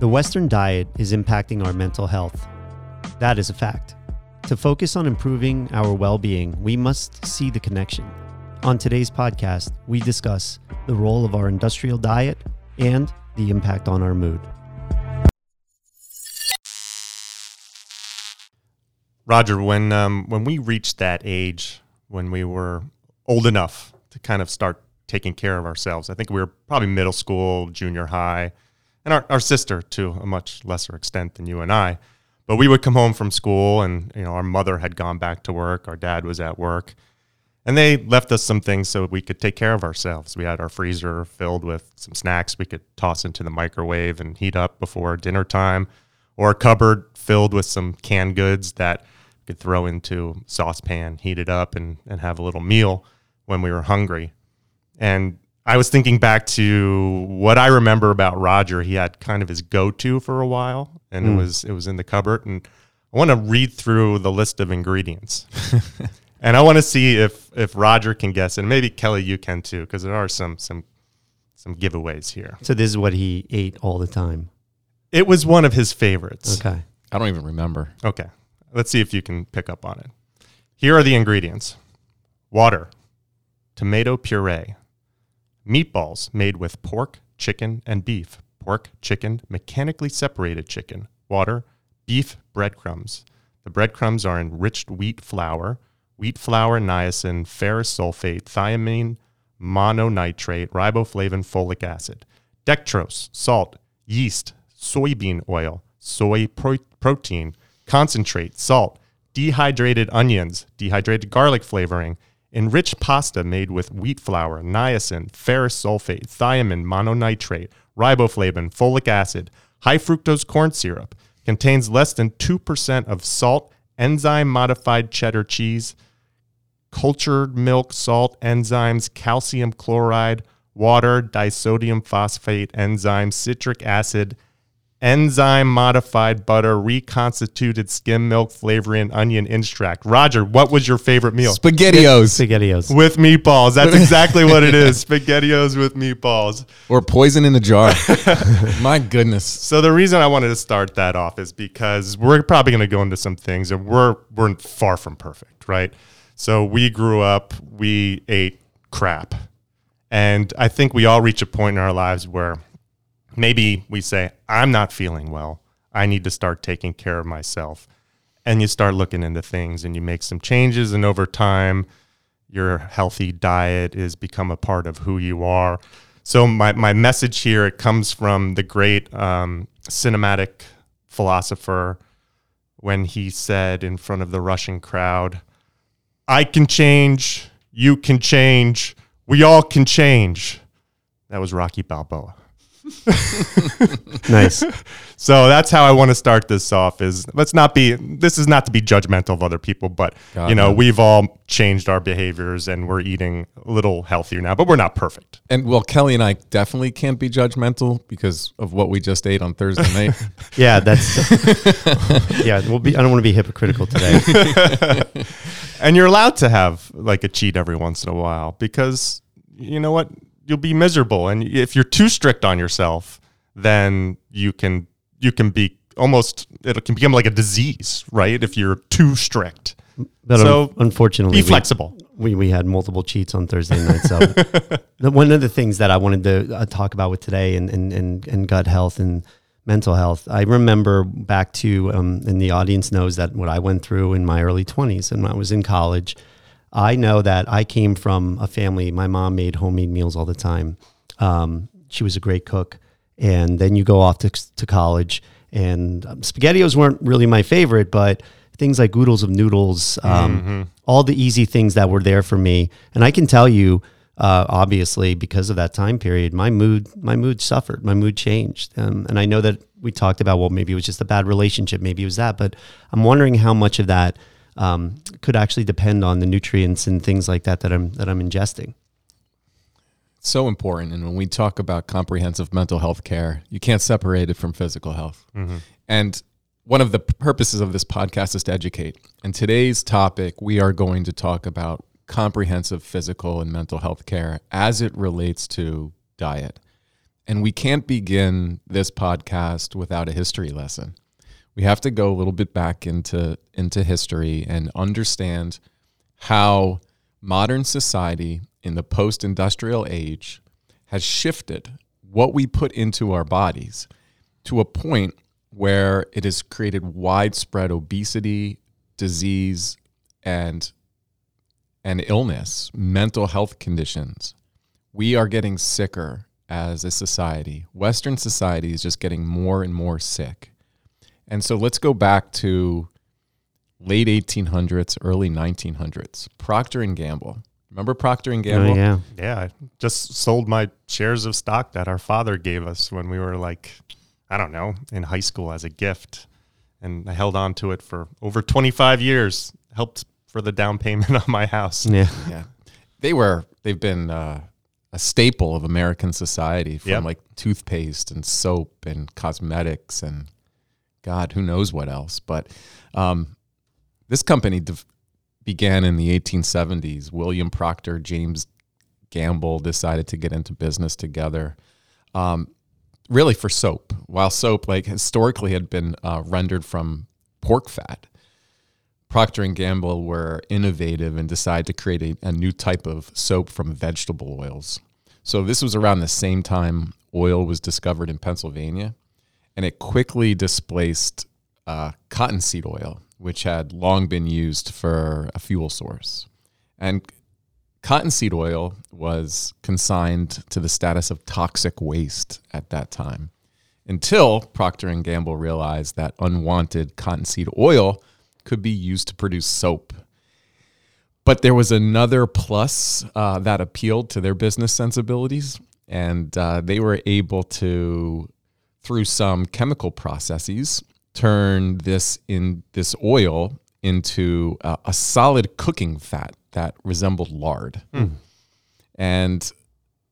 The Western diet is impacting our mental health. That is a fact. To focus on improving our well being, we must see the connection. On today's podcast, we discuss the role of our industrial diet and the impact on our mood. Roger, when um, when we reached that age, when we were old enough to kind of start taking care of ourselves, I think we were probably middle school, junior high and our, our sister to a much lesser extent than you and I. But we would come home from school, and you know our mother had gone back to work, our dad was at work, and they left us some things so we could take care of ourselves. We had our freezer filled with some snacks we could toss into the microwave and heat up before dinner time, or a cupboard filled with some canned goods that we could throw into saucepan, heat it up, and, and have a little meal when we were hungry. And I was thinking back to what I remember about Roger. He had kind of his go-to for a while, and mm. it hmm. was it was in the cupboard. And I want to read through the list of ingredients, and I want to see if if Roger can guess, and maybe Kelly you can too, because there are some some some giveaways here. So this is what he ate all the time. It was one of his favorites. Okay, I don't even remember. Okay, let's see if you can pick up on it. Here are the ingredients: water, tomato puree Meatballs made with pork, chicken, and beef. Pork, chicken, mechanically separated chicken, water, beef breadcrumbs. The breadcrumbs are enriched wheat flour, wheat flour, niacin, ferrous sulfate, thiamine, mononitrate, riboflavin, folic acid. Dextrose, salt, yeast, soybean oil, soy pro- protein, concentrate, salt, dehydrated onions, dehydrated garlic flavoring, Enriched pasta made with wheat flour, niacin, ferrous sulfate, thiamine, mononitrate, riboflavin, folic acid, high fructose corn syrup, contains less than 2% of salt, enzyme modified cheddar cheese, cultured milk, salt, enzymes, calcium chloride, water, disodium phosphate, enzymes, citric acid, enzyme modified butter, reconstituted skim milk flavoring, onion extract. Roger, what was your favorite meal? SpaghettiOs. SpaghettiOs. With meatballs. That's exactly what it is. SpaghettiOs with meatballs. Or poison in a jar. My goodness. So the reason I wanted to start that off is because we're probably going to go into some things and we're we're far from perfect, right? So we grew up, we ate crap. And I think we all reach a point in our lives where maybe we say, I'm not feeling well. I need to start taking care of myself. And you start looking into things and you make some changes. And over time, your healthy diet is become a part of who you are. So my, my message here, it comes from the great um, cinematic philosopher when he said in front of the Russian crowd, I can change, you can change, we all can change. That was Rocky Balboa. nice. So that's how I want to start this off is let's not be this is not to be judgmental of other people, but God, you know, we've all changed our behaviors and we're eating a little healthier now, but we're not perfect. And well, Kelly and I definitely can't be judgmental because of what we just ate on Thursday night. yeah, that's Yeah, we'll be I don't want to be hypocritical today. and you're allowed to have like a cheat every once in a while because you know what? You'll be miserable. And if you're too strict on yourself, then you can you can be almost it can become like a disease, right? If you're too strict. But so un- unfortunately, be flexible. We, we, we had multiple cheats on Thursday night. So one of the things that I wanted to uh, talk about with today and, and, and, and gut health and mental health, I remember back to, um, and the audience knows that what I went through in my early 20s and when I was in college – I know that I came from a family. My mom made homemade meals all the time. Um, she was a great cook. And then you go off to, to college, and um, SpaghettiOs weren't really my favorite, but things like oodles of noodles, um, mm-hmm. all the easy things that were there for me. And I can tell you, uh, obviously because of that time period, my mood my mood suffered, my mood changed, um, and I know that we talked about well maybe it was just a bad relationship, maybe it was that, but I'm wondering how much of that um, could actually depend on the nutrients and things like that that I'm that I'm ingesting. so important. And when we talk about comprehensive mental health care, you can't separate it from physical health. And one of the purposes of this podcast is to educate. And today's topic, we are going to talk about comprehensive physical and mental health care as it relates to diet. And we can't begin this podcast without a history lesson. We have to go a little bit back into, into history and understand how modern society in the post industrial age has shifted what we put into our bodies to a point where it has created widespread obesity, disease, and, and illness, mental health conditions. We are getting sicker as a society. Western society is just getting more and more sick. And so let's go back to late 1800s, early 1900s. Procter and Gamble. Remember Procter and Gamble? Oh, yeah, Yeah, I just sold my shares of stock that our father gave us when we were like, I don't know, in high school as a gift. And I held on to it for over 25 years, helped for the down payment on my house. yeah. yeah they were they've been uh, a staple of american society from Yep. like toothpaste and soap and cosmetics and god who knows what else? But um, this company de- began in the 1870s william procter james gamble decided to get into business together um, really for soap. While soap like historically had been uh, rendered from pork fat Procter and Gamble were innovative and decided to create a, a new type of soap from vegetable oils. So this was around the same time oil was discovered in Pennsylvania, and it quickly displaced uh, cottonseed oil, which had long been used for a fuel source. And cottonseed oil was consigned to the status of toxic waste at that time until Procter and Gamble realized that unwanted cottonseed oil could be used to produce soap. But there was another plus uh, that appealed to their business sensibilities, and uh, they were able to, through some chemical processes, turn this in this oil into uh, a solid cooking fat that resembled lard, and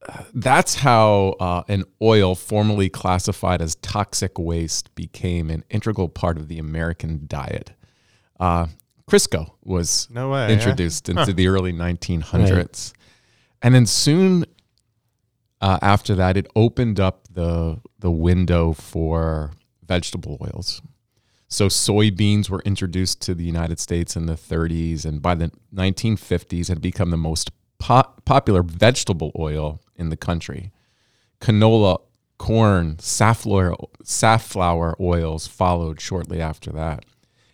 uh, that's how uh, an oil formerly classified as toxic waste became an integral part of the American diet. Uh, Crisco was No way, yeah? introduced into the early 1900s. And then soon uh, after that, it opened up the, the window for vegetable oils. So soybeans were introduced to the United States in the 30s, and by the 1950s, had become the most po- popular vegetable oil in the country. Canola, corn, safflower, safflower oils followed shortly after that.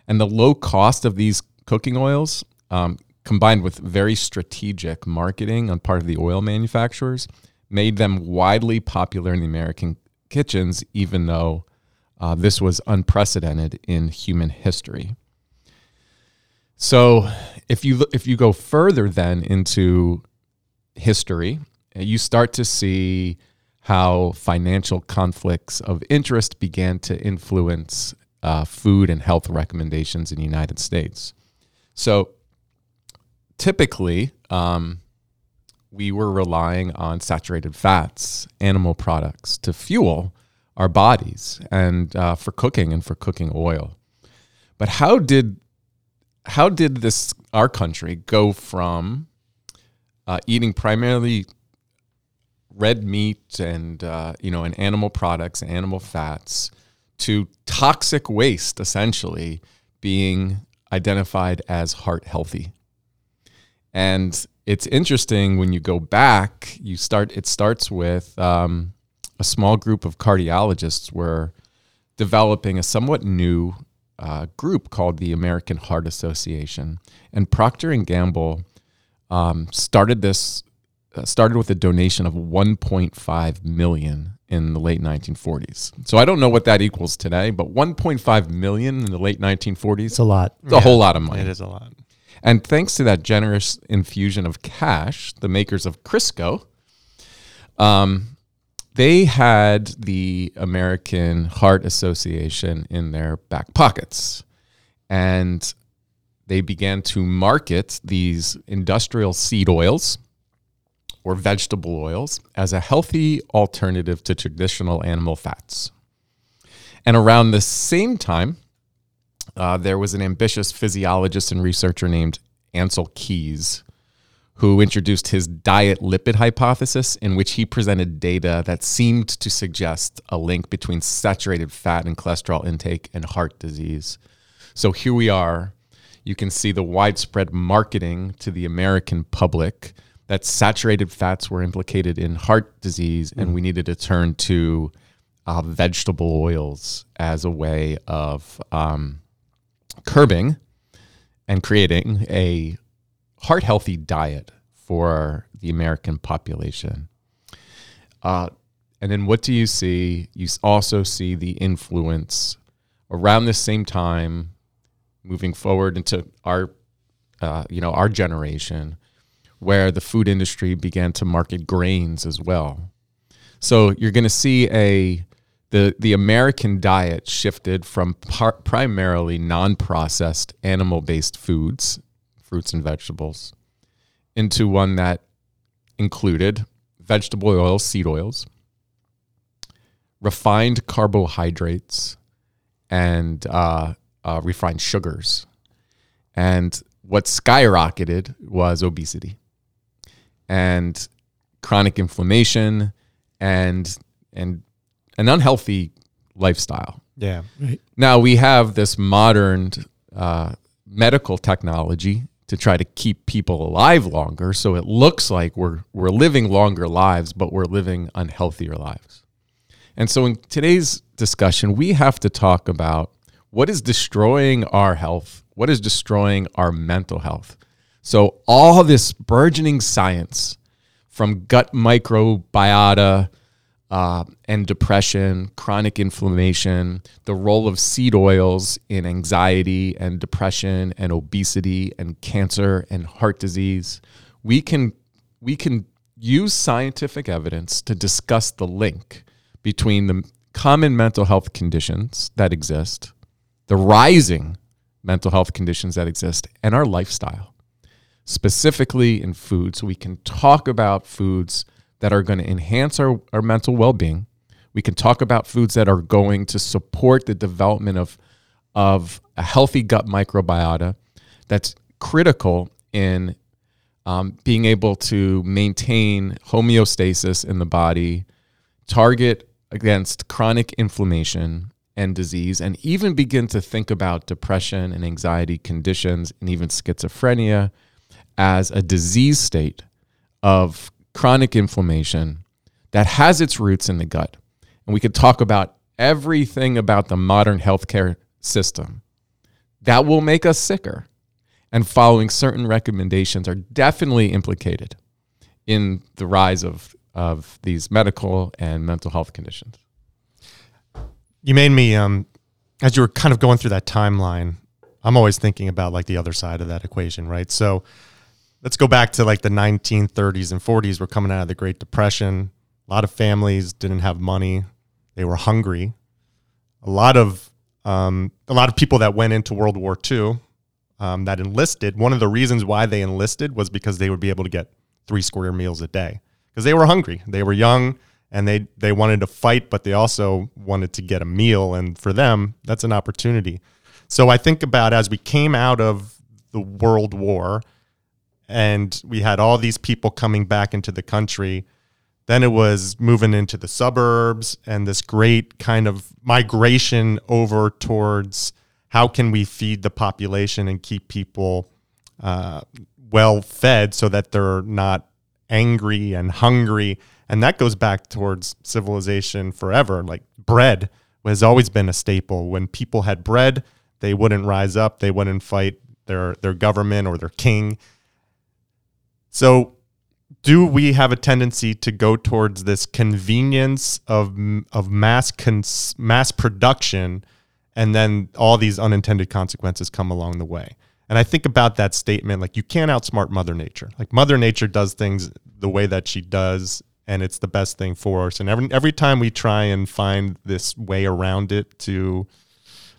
And the low cost of these cooking oils, um, combined with very strategic marketing on part of the oil manufacturers, made them widely popular in the American kitchens, even though uh, this was unprecedented in human history. So, if you if you go further then into history, you start to see how financial conflicts of interest began to influence uh, food and health recommendations in the United States. So, typically, um, we were relying on saturated fats, animal products to fuel our bodies and uh, for cooking and for cooking oil. But how did how did this our country go from uh, eating primarily red meat and uh, you know and animal products, animal fats, to toxic waste essentially being identified as heart healthy? And it's interesting when you go back, you start. It starts with um, a small group of cardiologists were developing a somewhat new uh, group called the American Heart Association, and Procter and Gamble um, started this. Uh, started with a donation of 1.5 million in the late 1940s. So I don't know what that equals today, but 1.5 million in the late 1940s. It's a lot. It's a whole lot of money. It is a lot. And thanks to that generous infusion of cash, the makers of Crisco, um, they had the American Heart Association in their back pockets. And they began to market these industrial seed oils or vegetable oils as a healthy alternative to traditional animal fats. And around the same time, uh, there was an ambitious physiologist and researcher named Ancel Keys who introduced his diet lipid hypothesis, in which he presented data that seemed to suggest a link between saturated fat and cholesterol intake and heart disease. So here we are. You can see the widespread marketing to the American public that saturated fats were implicated in heart disease, and we needed to turn to uh, vegetable oils as a way of um, curbing and creating a heart healthy diet for the American population. Uh, and then what do you see? You also see the influence around the same time, moving forward into our, uh, you know, our generation, where the food industry began to market grains as well. So you're going to see a the the American diet shifted from par- primarily non-processed animal-based foods, fruits and vegetables, into one that included vegetable oils, seed oils, refined carbohydrates, and uh, uh, refined sugars. And what skyrocketed was obesity and chronic inflammation and and an unhealthy lifestyle. Yeah. Now we have this modern uh, medical technology to try to keep people alive longer, so it looks like we're we're living longer lives, but we're living unhealthier lives. And so in today's discussion, we have to talk about what is destroying our health, what is destroying our mental health. So all this burgeoning science from gut microbiota uh, and depression, chronic inflammation, the role of seed oils in anxiety and depression and obesity and cancer and heart disease. We can we can use scientific evidence to discuss the link between the common mental health conditions that exist, the rising mental health conditions that exist, and our lifestyle, specifically in food. So we can talk about foods that are going to enhance our, our mental well being. We can talk about foods that are going to support the development of, of a healthy gut microbiota that's critical in um, being able to maintain homeostasis in the body, target against chronic inflammation and disease, and even begin to think about depression and anxiety conditions and even schizophrenia as a disease state of chronic inflammation that has its roots in the gut. And we could talk about everything about the modern healthcare system that will make us sicker. And following certain recommendations are definitely implicated in the rise of, of these medical and mental health conditions. You made me, um, as you were kind of going through that timeline, I'm always thinking about like the other side of that equation, right? So let's go back to like the 1930s and 40s. We're coming out of the Great Depression. A lot of families didn't have money; they were hungry. A lot of um, a lot of people that went into World War II um, that enlisted. One of the reasons why they enlisted was because they would be able to get three square meals a day because they were hungry. They were young and they they wanted to fight, but they also wanted to get a meal. And for them, that's an opportunity. So I think about as we came out of the World War and we had all these people coming back into the country. Then it was moving into the suburbs and this great kind of migration over towards how can we feed the population and keep people uh, well fed so that they're not angry and hungry. And that goes back towards civilization forever. Like bread has always been a staple. When people had bread, they wouldn't rise up, they wouldn't fight their their government or their king. So, do we have a tendency to go towards this convenience of of mass cons- mass production, and then all these unintended consequences come along the way? And I think about that statement like you can't outsmart Mother Nature. Like Mother Nature does things the way that she does, and it's the best thing for us. And every every time we try and find this way around it to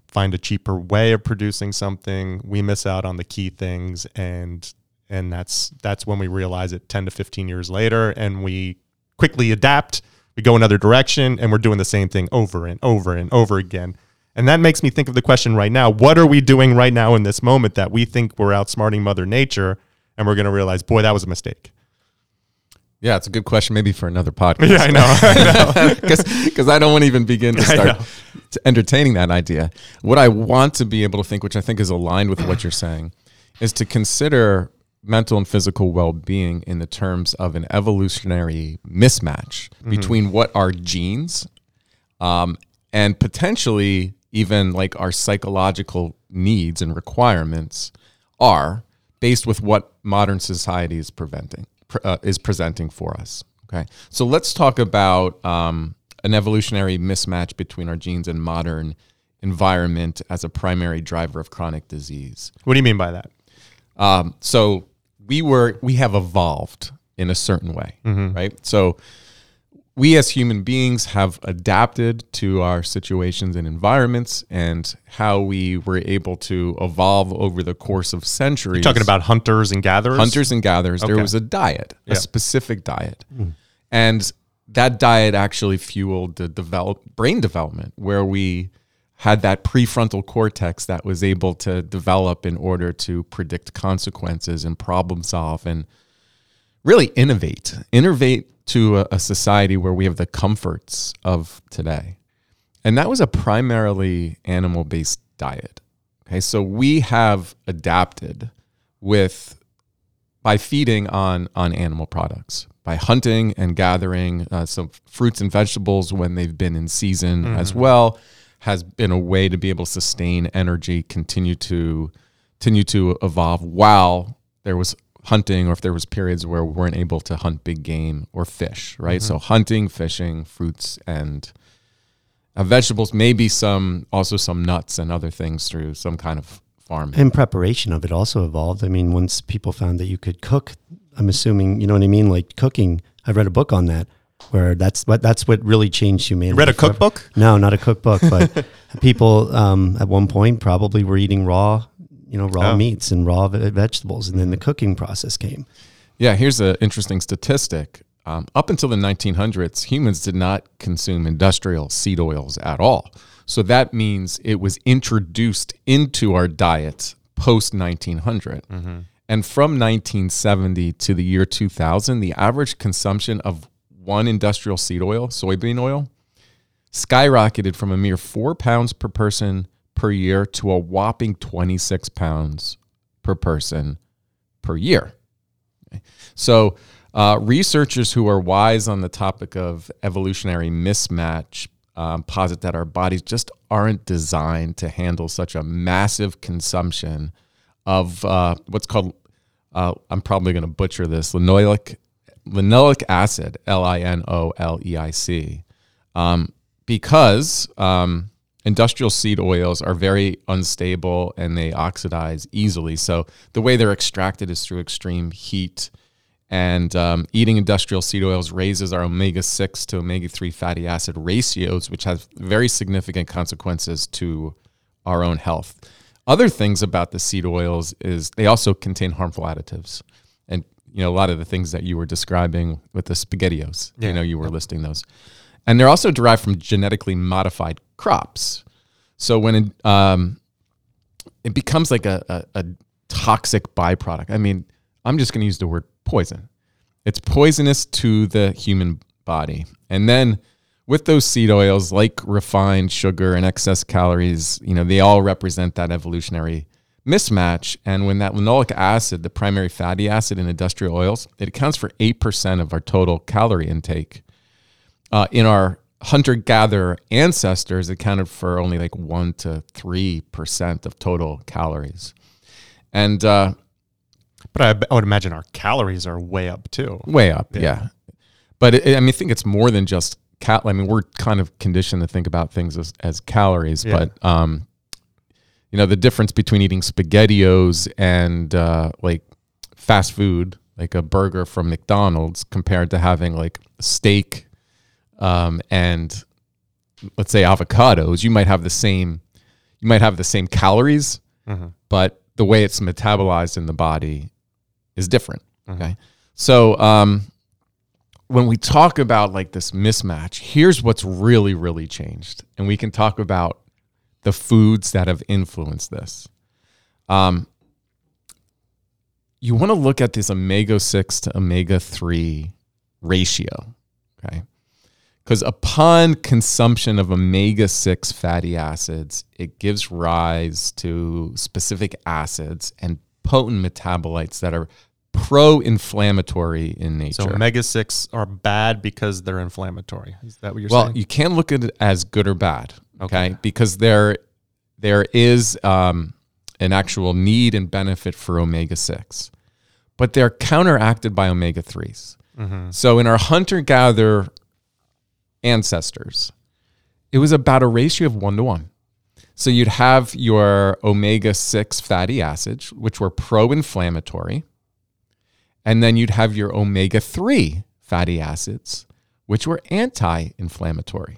find a cheaper way of producing something, we miss out on the key things and and that's that's when we realize it 10 to 15 years later and we quickly adapt we go another direction and we're doing the same thing over and over and over again and that makes me think of the question right now what are we doing right now in this moment that we think we're outsmarting mother nature and we're going to realize boy that was a mistake Yeah, it's a good question. Maybe for another podcast. yeah i know i because I don't want to even begin to start to entertaining that idea. What I want to be able to think, which I think is aligned with what you're saying, is to consider mental and physical well-being in the terms of an evolutionary mismatch between what our genes um, and potentially even like our psychological needs and requirements are based with what modern society is preventing pr- uh, is presenting for us okay? So let's talk about um, an evolutionary mismatch between our genes and modern environment as a primary driver of chronic disease. What do you mean by that? Um, so we were we have evolved in a certain way, mm-hmm. right? So we as human beings have adapted to our situations and environments and how we were able to evolve over the course of centuries. You're talking about hunters and gatherers hunters and gatherers. There was a diet, Yeah. a specific diet, mm. and that diet actually fueled the develop brain development, where we had that prefrontal cortex that was able to develop in order to predict consequences and problem solve and really innovate, innovate to a, a society where we have the comforts of today. And that was a primarily animal based diet. Okay, so we have adapted with by feeding on on animal products, by hunting and gathering uh, some fruits and vegetables when they've been in season as well, has been a way to be able to sustain energy, continue to continue to evolve while there was hunting or if there was periods where we weren't able to hunt big game or fish, right? So hunting, fishing, fruits and uh, vegetables, maybe some also some nuts and other things through some kind of farming. And preparation of it also evolved. I mean, once people found that you could cook, I'm assuming, you know what I mean? Like cooking, I read a book on that where that's what that's what really changed humanity. you read a forever. cookbook No, not a cookbook, but people um, at one point probably were eating raw, you know, raw Oh. meats and raw ve- vegetables, and then the cooking process came. Yeah, here's an interesting statistic. Um, up until the 1900s, humans did not consume industrial seed oils at all. So that means it was introduced into our diet post 1900. And from 1970 to the year 2000, the average consumption of one industrial seed oil, soybean oil, skyrocketed from a mere four pounds per person per year to a whopping 26 pounds per person per year. So, uh, researchers who are wise on the topic of evolutionary mismatch um, posit that our bodies just aren't designed to handle such a massive consumption of uh, what's called, uh, I'm probably going to butcher this, linoleic, linoleic acid, L I N O L E I C, um, because um, industrial seed oils are very unstable and they oxidize easily. So the way they're extracted is through extreme heat. And um, eating industrial seed oils raises our omega 6 to omega 3 fatty acid ratios, which has very significant consequences to our own health. Other things about the seed oils is they also contain harmful additives. You know, a lot of the things that you were describing with the spaghettios, you know, you were listing those. And they're also derived from genetically modified crops. So when it, um, it becomes like a, a, a toxic byproduct, I mean, I'm just going to use the word poison. It's poisonous to the human body. And then with those seed oils, like refined sugar and excess calories, you know, they all represent that evolutionary mismatch. And when that linoleic acid, the primary fatty acid in industrial oils, it accounts for 8% of our total calorie intake. Uh, in our hunter gatherer ancestors, it accounted for only like 1% to 3% of total calories. And uh, but I, I would imagine our calories are way up too way up, yeah. But it, I mean, I think it's more than just cal. I mean, we're kind of conditioned to think about things as, as calories, Yeah. but um, you know, the difference between eating SpaghettiOs and uh, like fast food, like a burger from McDonald's, compared to having like steak um, and let's say avocados. You might have the same, you might have the same calories, but the way it's metabolized in the body is different. Okay, so um, when we talk about like this mismatch, here's what's really, really changed. And we can talk about the foods that have influenced this. Um, you want to look at this omega 6 to omega 3 ratio. Okay. Because upon consumption of omega 6 fatty acids, it gives rise to specific acids and potent metabolites that are pro inflammatory in nature. So omega six are bad because they're inflammatory. Is that what you're well, saying? Well, you can't look at it as good or bad, okay? Okay. Because there, there is um, an actual need and benefit for omega six, but they're counteracted by omega 3s Mm-hmm. So in our hunter gatherer ancestors, it was about a ratio of one to one. So you'd have your omega 6 fatty acids, which were pro inflammatory, and then you'd have your omega 3 fatty acids, which were anti inflammatory.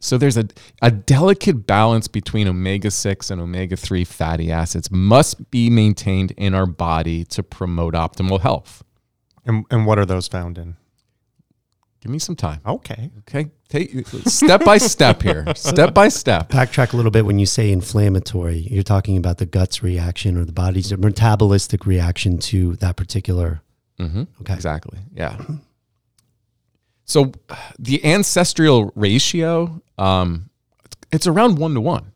So there's a, a delicate balance between omega 6 and omega 3 fatty acids, must be maintained in our body to promote optimal health. and, and what are those found in? Give me some time. Okay. Okay. Take step by step here. Step by step. Backtrack a little bit when you say inflammatory. You're talking about the gut's reaction or the body's metabolistic reaction to that particular. Mm-hmm. Okay. Exactly. Yeah. So the ancestral ratio, um, it's around one to one.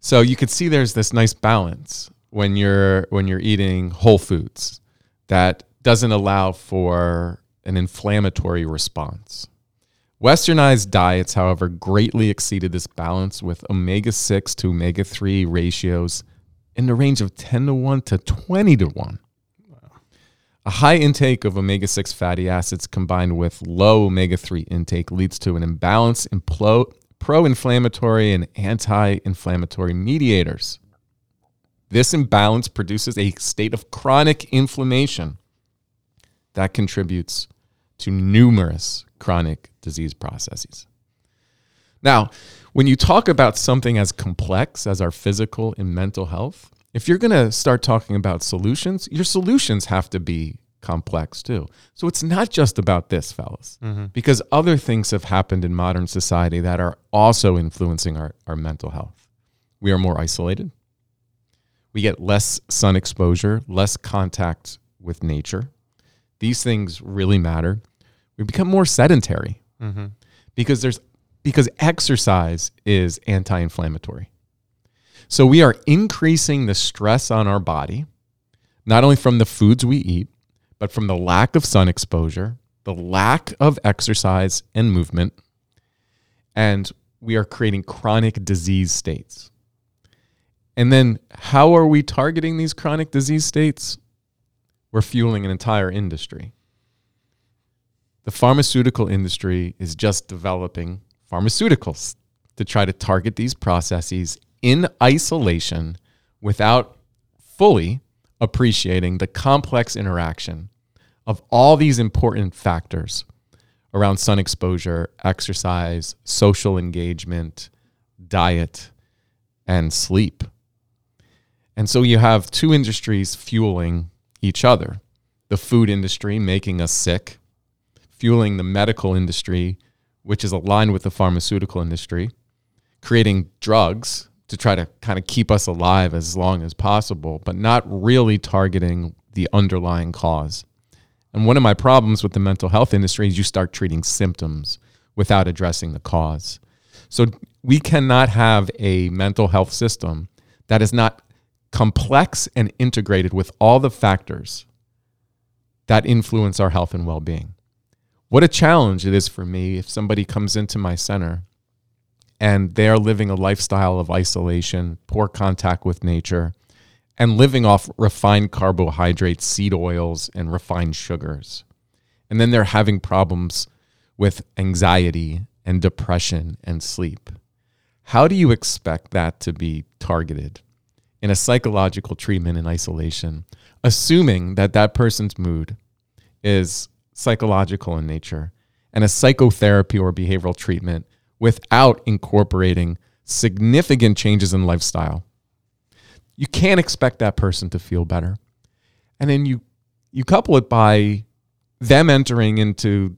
So you could see there's this nice balance when you're when you're eating whole foods that doesn't allow for an inflammatory response. Westernized diets, however, greatly exceeded this balance with omega 6 to omega 3 ratios in the range of 10 to 1 to 20 to 1. A high intake of omega 6 fatty acids combined with low omega 3 intake leads to an imbalance in pro inflammatory and anti inflammatory mediators. This imbalance produces a state of chronic inflammation that contributes to numerous chronic disease processes. Now, when you talk about something as complex as our physical and mental health, if you're going to start talking about solutions, your solutions have to be complex too. So it's not just about this, fellas, because other things have happened in modern society that are also influencing our, our mental health. We are more isolated. We get less sun exposure, less contact with nature. These things really matter. We become more sedentary Mm-hmm. because there's because exercise is anti-inflammatory. So we are increasing the stress on our body, not only from the foods we eat, but from the lack of sun exposure, the lack of exercise and movement, and we are creating chronic disease states. And then how are we targeting these chronic disease states? We're fueling an entire industry. The pharmaceutical industry is just developing pharmaceuticals to try to target these processes in isolation without fully appreciating the complex interaction of all these important factors around sun exposure, exercise, social engagement, diet, and sleep. And so you have two industries fueling each other the food industry making us sick, fueling the medical industry, which is aligned with the pharmaceutical industry, creating drugs to try to kind of keep us alive as long as possible, but not really targeting the underlying cause. And one of my problems with the mental health industry is you start treating symptoms without addressing the cause. So we cannot have a mental health system that is not complex and integrated with all the factors that influence our health and well being. What a challenge it is for me if somebody comes into my center and they're living a lifestyle of isolation, poor contact with nature, and living off refined carbohydrates, seed oils, and refined sugars. And then they're having problems with anxiety and depression and sleep. How do you expect that to be targeted? in a psychological treatment in isolation, assuming that that person's mood is psychological in nature and a psychotherapy or behavioral treatment without incorporating significant changes in lifestyle. You can't expect that person to feel better. And then you you couple it by them entering into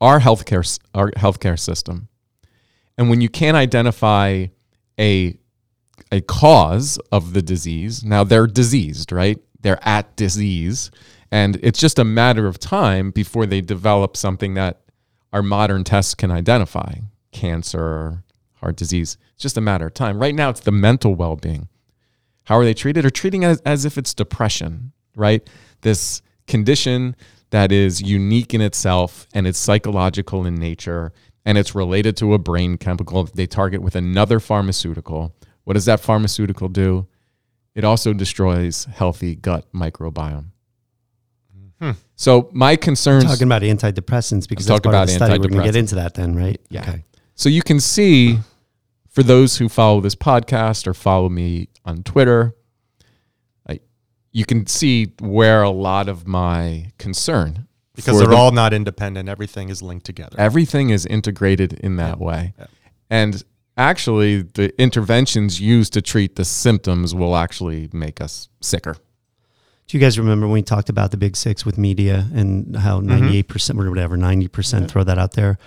our healthcare our healthcare system. And when you can't identify a a cause of the disease, now they're diseased, right? They're at disease, and it's just a matter of time before they develop something that our modern tests can identify, cancer, heart disease. It's just a matter of time. Right now it's the mental well-being. How are they treated? Or treating as, as if it's depression, right? This condition that is unique in itself and it's psychological in nature and it's related to a brain chemical that they target with another pharmaceutical. What does that pharmaceutical do? It also destroys healthy gut microbiome. Hmm. So my concerns talking about antidepressants because I'm that's talking part of the study. We're going to get into that then, right? Yeah. Okay. So you can see for those who follow this podcast or follow me on Twitter, I, you can see where a lot of my concern because they're the- all not independent. Everything is linked together. everything is integrated in that way. Yeah. And actually the interventions used to treat the symptoms will actually make us sicker. Do you guys remember when we talked about the big six with media and how 98% or whatever, 90% throw that out there?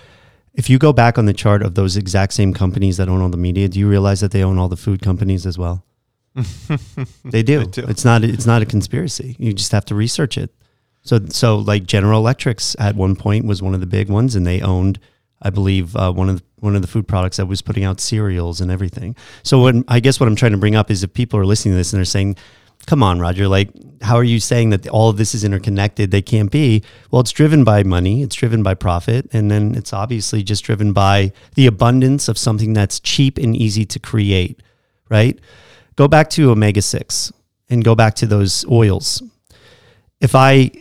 If you go back on the chart of those exact same companies that own all the media, do you realize that they own all the food companies as well? they do. do. It's not it's not a conspiracy. You just have to research it. So so like General Electrics at one point was one of the big ones and they owned I believe uh, one of the, one of the food products that was putting out cereals and everything. So when I guess what I'm trying to bring up is if people are listening to this and they're saying, "Come on, Roger, like how are you saying that all of this is interconnected? They can't be." Well, it's driven by money, it's driven by profit, and then it's obviously just driven by the abundance of something that's cheap and easy to create, right? Go back to omega 6 and go back to those oils. If I,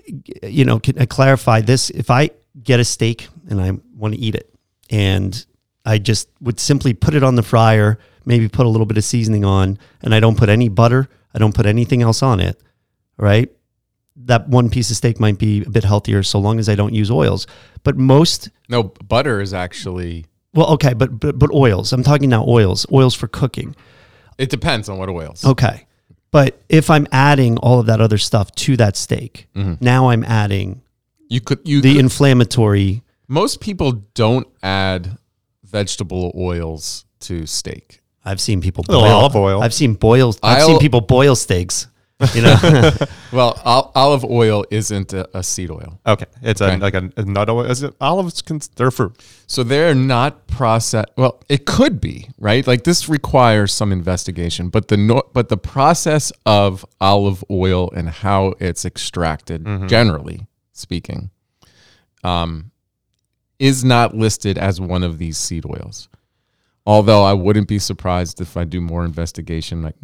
you know, can I clarify this? If I get a steak and I want to eat it, and I just would simply put it on the fryer, maybe put a little bit of seasoning on, and I don't put any butter, I don't put anything else on it, right? That one piece of steak might be a bit healthier so long as I don't use oils. But most No, butter is actually well, okay, but but, but oils. I'm talking now oils, oils for cooking. it depends on what oils. Okay. But if I'm adding all of that other stuff to that steak, mm-hmm. now I'm adding You could you the could- inflammatory. most people don't add vegetable oils to steak. I've seen people little boil olive oil. I've seen boil. I've I'll- seen people boil steaks. You know, Well, ol- olive oil isn't a, a seed oil. Okay, it's Okay. a like a, a nut oil. Is it olives? Can, they're fruit. So they're not processed. Well, it could be right. Like this requires some investigation, but the no, but the process of olive oil and how it's extracted, generally speaking, um, is not listed as one of these seed oils. Although I wouldn't be surprised if I do more investigation, like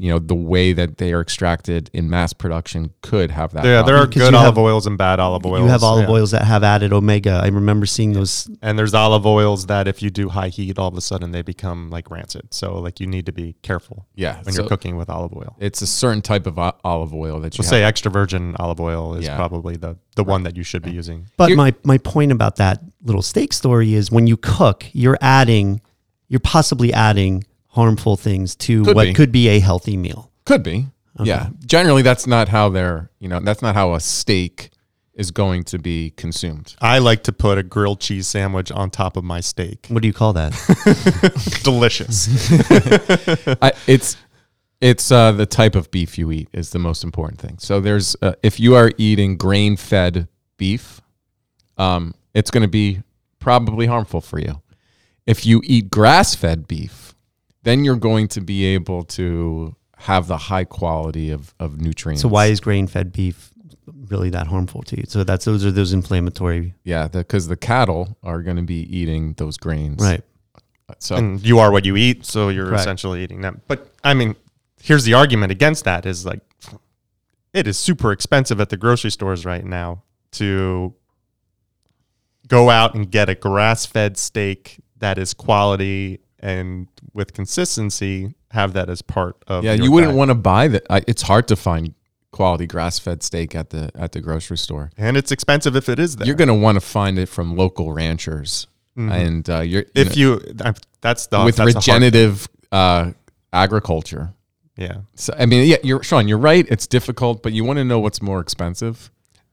you know, the way that they are extracted in mass production could have that. Yeah, there are good olive have- oils and bad olive oils. you have olive yeah. oils that have added omega. I remember seeing those. and there's olive oils that if you do high heat, all of a sudden they become like rancid. So like you need to be careful yeah. when so you're cooking with olive oil. It's a certain type of o- olive oil that you We'll say extra virgin olive oil is Yeah. probably the the one that you should be using. But Here- my my point about that little steak story is when you cook, you're adding, you're possibly adding harmful things to Could what be. could be a healthy meal. Could be. Yeah. Generally, that's not how they're, you know, that's not how a steak is going to be consumed. I like to put a grilled cheese sandwich on top of my steak. What do you call that? Delicious. I, it's, it's uh, the type of beef you eat is the most important thing. So there's, uh, if you are eating grain fed beef, um, it's going to be probably harmful for you. If you eat grass fed beef, then you're going to be able to have the high quality of, of nutrients. so why is grain fed beef really that harmful to you? So that's those are those inflammatory, Yeah, because the, cattle are going to be eating those grains. right? Uh, so and you are what you eat, so you're Correct. essentially eating them. But I mean, here's the argument against that is like it is super expensive at the grocery stores right now to go out and get a grass-fed steak that is quality and with consistency have that as part of yeah, your you wouldn't diet. want to buy that. It's hard to find quality grass-fed steak at the at the grocery store. and it's expensive if it is there. You're going to want to find it from local ranchers, Mhm. and uh, you're if you I- that's the with that's the regenerative uh, agriculture. yeah So I mean, yeah, you're Sean. You're right. It's difficult, but you want to know what's more expensive.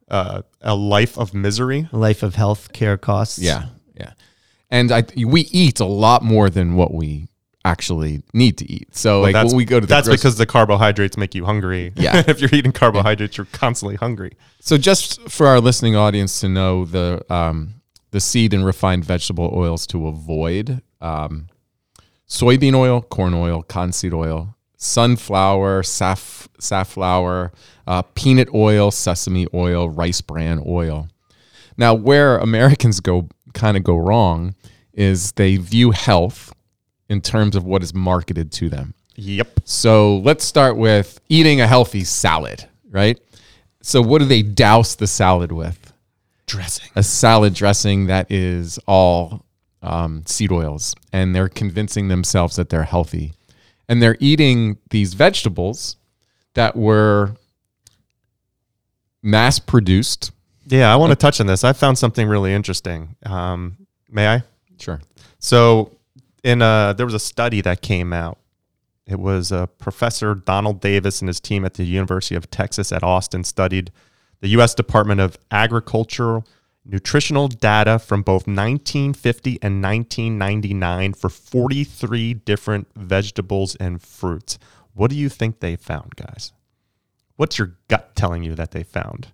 uh, a life of misery. A life of health care costs. Yeah, yeah. And I we eat a lot more than what we actually need to eat. So like that's when we go to the that's grocery- because the carbohydrates make you hungry. Yeah. if you're eating carbohydrates, you're constantly hungry. So just for our listening audience to know the um, the seed and refined vegetable oils to avoid: um, soybean oil, corn oil, cottonseed oil, sunflower, saf- safflower, uh, peanut oil, sesame oil, rice bran oil. Now, where Americans go kind of go wrong is they view health in terms of what is marketed to them. Yep. So let's start with eating a healthy salad, right? So what do they douse the salad with? Dressing. A salad dressing that is all um, seed oils, and they're convincing themselves that they're healthy, and they're eating these vegetables that were mass produced. Yeah, I want to touch on this. I found something really interesting. Um, may I? Sure. So, in a, there was a study that came out. It was uh, Professor Donald Davis and his team at the University of Texas at Austin studied the U.S. Department of Agriculture nutritional data from both 1950 and 1999 for 43 different vegetables and fruits. What do you think they found, guys? What's your gut telling you that they found?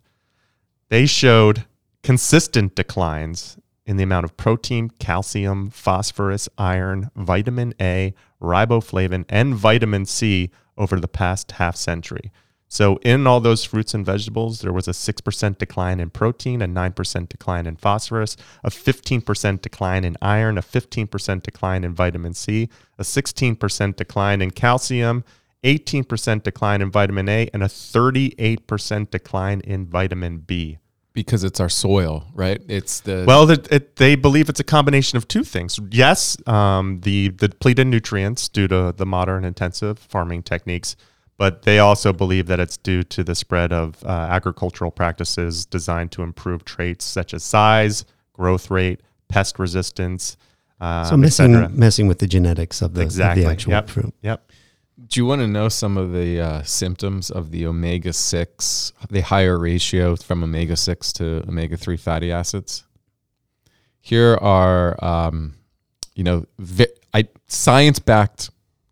They showed consistent declines in the amount of protein, calcium, phosphorus, iron, vitamin A, riboflavin, and vitamin C over the past half century. So, in all those fruits and vegetables, there was a 6% decline in protein, a 9% decline in phosphorus, a 15% decline in iron, a 15% decline in vitamin C, a 16% decline in calcium, 18% decline in vitamin A, and a 38% decline in vitamin B. Because it's our soil, right? It's the Well, it, it, they believe it's a combination of two things. Yes, um, the, the depleted nutrients due to the modern intensive farming techniques, but they also believe that it's due to the spread of uh, agricultural practices designed to improve traits such as size, growth rate, pest resistance. Um, So et messing messing with the genetics of the, of the actual yep. fruit. Yep. Do you want to know some of the uh, symptoms of the omega 6, the higher ratio from omega 6 to omega 3 fatty acids? Here are, um, you know, vi- I, science backed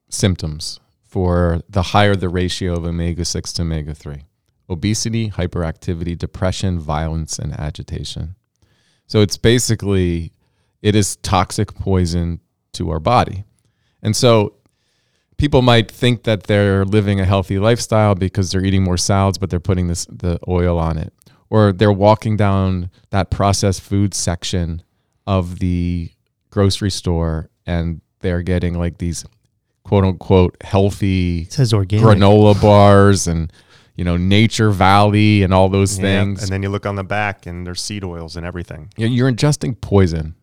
symptoms for the higher the ratio of omega 6 to omega 3 obesity, hyperactivity, depression, violence, and agitation. So it's basically, it is toxic poison to our body. And so people might think that they're living a healthy lifestyle because they're eating more salads, but they're putting this the oil on it, or they're walking down that processed food section of the grocery store and they're getting like these quote unquote healthy It says organic. granola bars and you know Nature Valley and all those Yep. things. And then you look on the back and there's seed oils and everything. You're- You're ingesting poison.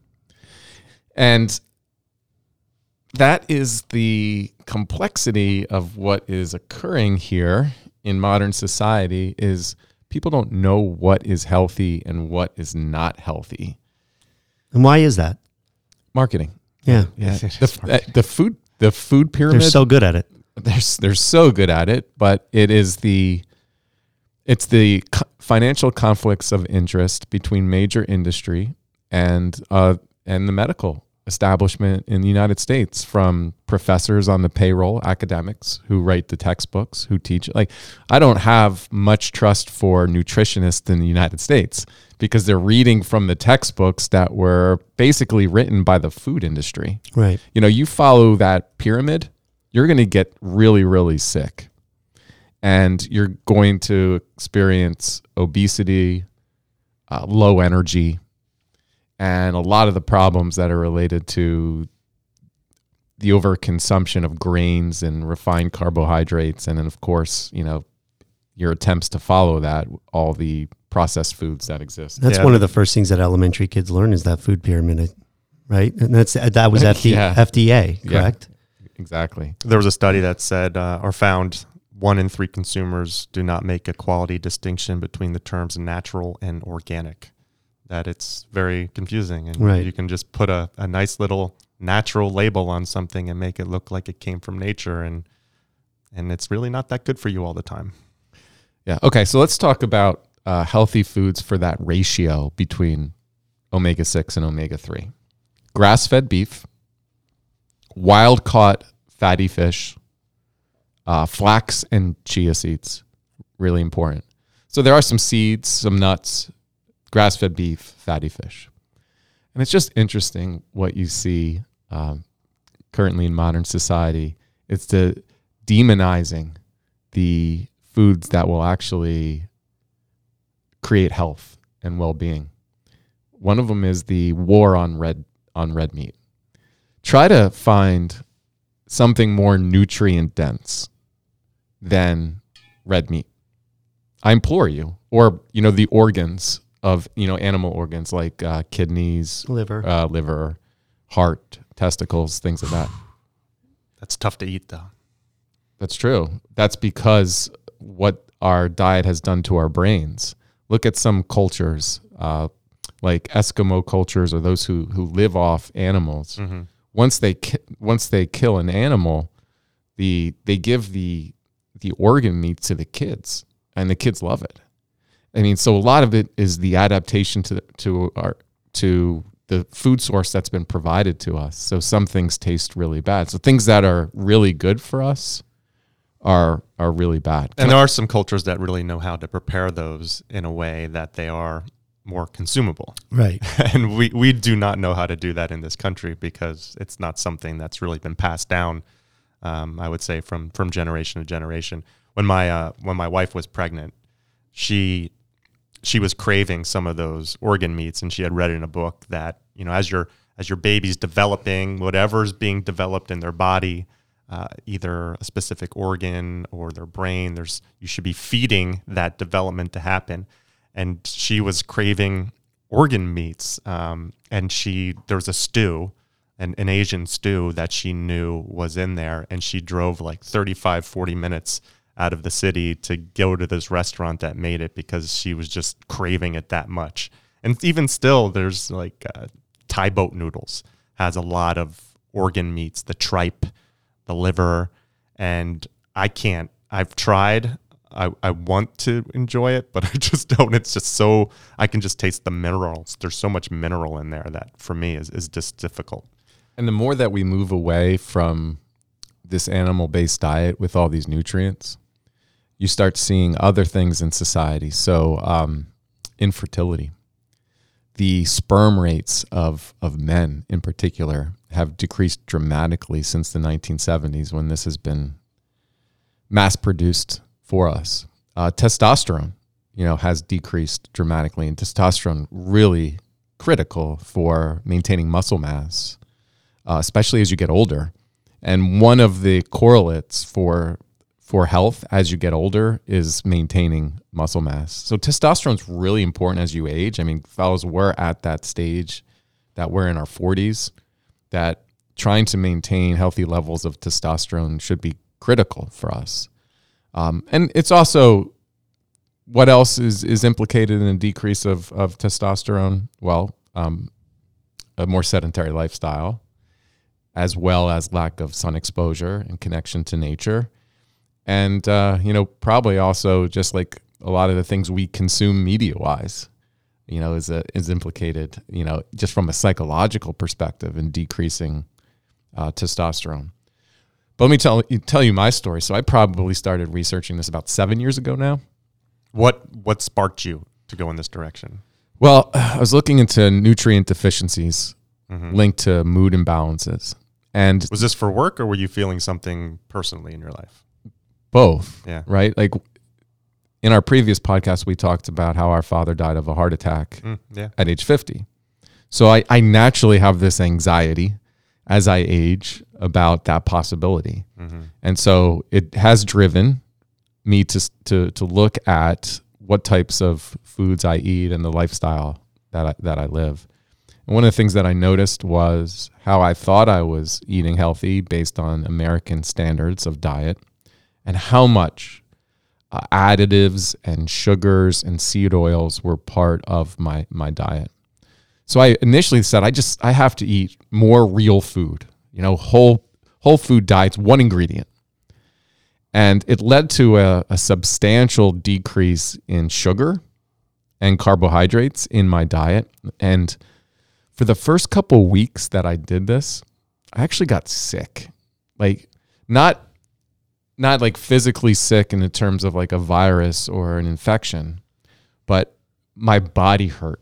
And that is the complexity of what is occurring here in modern society is people don't know what is healthy and what is not healthy. And why is that? Marketing. Yeah. Yeah. The, uh, the food the food pyramid They're so good at it. they're they're so good at it, but it is the it's the financial conflicts of interest between major industry and uh, and the medical establishment in the United States, from professors on the payroll, academics who write the textbooks, who teach. Like, I don't have much trust for nutritionists in the United States because they're reading from the textbooks that were basically written by the food industry Right. you know, you follow that pyramid, you're going to get really, really sick. And you're going to experience obesity, uh, low energy, and a lot of the problems that are related to the overconsumption of grains and refined carbohydrates. And then, of course, you know, your attempts to follow that, all the processed foods that exist. That's Yeah. one of the first things that elementary kids learn is that food pyramid. right? And that's that was FD, Yeah. FDA, Yeah. correct? Exactly. There was a study that said uh, or found one in three consumers do not make a quality distinction between the terms natural and organic. That it's very confusing, and Right. you can just put a, a nice little natural label on something and make it look like it came from nature, and and it's really not that good for you all the time. Yeah. Okay. So let's talk about uh, healthy foods for that ratio between omega 6 and omega 3. Grass fed beef, wild caught fatty fish, uh, flax and chia seeds. Really important. So there are some seeds, some nuts, grass fed beef, fatty fish. And it's just interesting what you see um, currently in modern society. It's the demonizing the foods that will actually create health and well-being. One of them is the war on red on red meat. Try to find something more nutrient dense than red meat. I implore you, or you know, the organs of you know animal organs like uh, kidneys, Liver. uh, liver, heart, testicles, things like that. That's tough to eat, though. That's true. That's because what our diet has done to our brains. Look at some cultures, uh, like Eskimo cultures, or those who who live off animals. Mm-hmm. Once they ki- once they kill an animal, the they give the the organ meat to the kids, and the kids love it. I mean, so a lot of it is the adaptation to to our to the food source that's been provided to us. So some things taste really bad. So things that are really good for us are are really bad. And there are some cultures that really know how to prepare those in a way that they are more consumable. Right. and we, we do not know how to do that in this country because it's not something that's really been passed down. Um, I would say from from generation to generation. When my uh, when my wife was pregnant, she she was craving some of those organ meats, and she had read in a book that you know as your as your baby's developing, whatever's being developed in their body, uh, either a specific organ or their brain, there's you should be feeding that development to happen and she was craving organ meats. Um, and she there was a stew, an, an Asian stew that she knew was in there, and she drove like 35, 40 minutes out of the city to go to this restaurant that made it because she was just craving it that much. And even still, there's like uh, Thai boat noodles has a lot of organ meats, the tripe, the liver, and I can't. I've tried. I, I want to enjoy it, but I just don't. It's just so I can just taste the minerals. There's so much mineral in there that for me is, is just difficult. And the more that we move away from this animal based diet with all these nutrients, you start seeing other things in society. So, um, infertility. The sperm rates of, of men in particular have decreased dramatically since the 1970s when this has been mass produced for us. Uh, testosterone, you know, has decreased dramatically, and testosterone really critical for maintaining muscle mass uh, especially as you get older. And one of the correlates for for health as you get older is maintaining muscle mass. So testosterone is really important as you age. I mean, fellows, we're at that stage that we're in our 40s that trying to maintain healthy levels of testosterone should be critical for us. Um, and it's also what else is is implicated in a decrease of of testosterone? Well, um, a more sedentary lifestyle, as well as lack of sun exposure and connection to nature, and uh, you know probably also just like a lot of the things we consume media wise, you know, is a, is implicated. You know, just from a psychological perspective in decreasing uh, testosterone. But let me tell tell you my story. So I probably started researching this about seven years ago now. What what sparked you to go in this direction? Well, I was looking into nutrient deficiencies Mhm. linked to mood imbalances, and Was this for work or were you feeling something personally in your life? Both. Yeah. Right. Like in our previous podcast, we talked about how our father died of a heart attack Mm, yeah. at age 50. So I, I naturally have this anxiety as I age about that possibility. hmm And so it has driven me to, to, to look at what types of foods I eat and the lifestyle that I, that I live. And one of the things that I noticed was how I thought I was eating healthy based on American standards of diet and how much uh, additives and sugars and seed oils were part of my, my diet. So I initially said, I just, I have to eat more real food, you know, whole, whole food diets, one ingredient. And it led to a, a substantial decrease in sugar and carbohydrates in my diet. And for the first couple weeks that I did this, I actually got sick. Like not not like physically sick in the terms of like a virus or an infection, but my body hurt.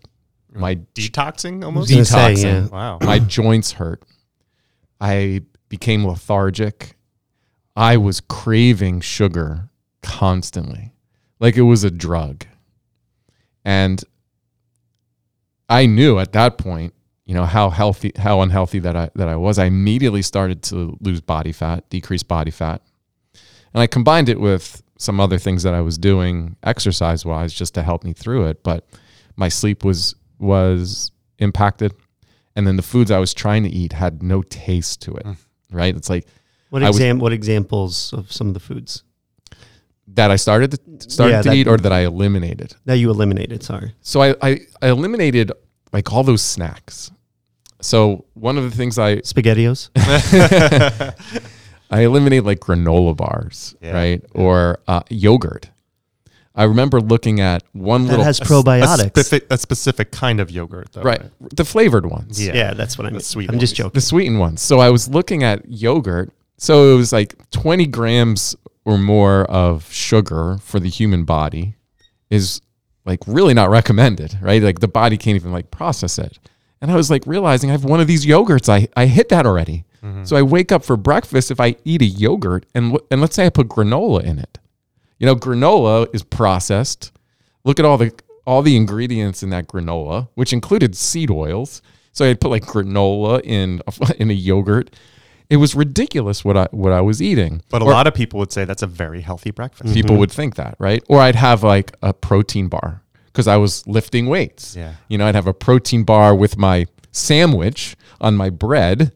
My Detoxing almost? gonna say, detoxing. yeah. Wow. my joints hurt. I became lethargic. I was craving sugar constantly, like it was a drug. And I knew at that point, you know, how healthy, how unhealthy that I that I was. I immediately started to lose body fat, decrease body fat, and I combined it with some other things that I was doing exercise wise just to help me through it. But my sleep was was impacted, and then the foods I was trying to eat had no taste to it. Hmm. Right? It's like What I was- exam? what examples of some of the foods that I started to, started Yeah, to that- eat or that I eliminated. that you eliminated? Sorry. So I, I, I eliminated like all those snacks. So one of the things I Spaghettios. I eliminated like granola bars, Yeah. right, or uh, yogurt. I remember looking at one That little has A probiotics. specific, a specific kind of yogurt, though. right, the flavored ones, Yeah. yeah. that's what I mean. sweet I'm just ones. joking. the sweetened ones. So I was looking at yogurt. So it was like 20 grams or more of sugar for the human body is like really not recommended, right? Like the body can't even like process it. And I was like realizing I have one of these yogurts. I, I hit that already. So I wake up for breakfast if I eat a yogurt and and let's say I put granola in it. You know, granola is processed. Look at all the all the ingredients in that granola, which included seed oils. So I'd put like granola in a, in a yogurt. It was ridiculous what I what I was eating. But a Or lot of people would say that's a very healthy breakfast. people mm-hmm. would think that, right? Or I'd have like a protein bar because I was lifting weights. Yeah. You know, I'd have a protein bar with my sandwich on my bread,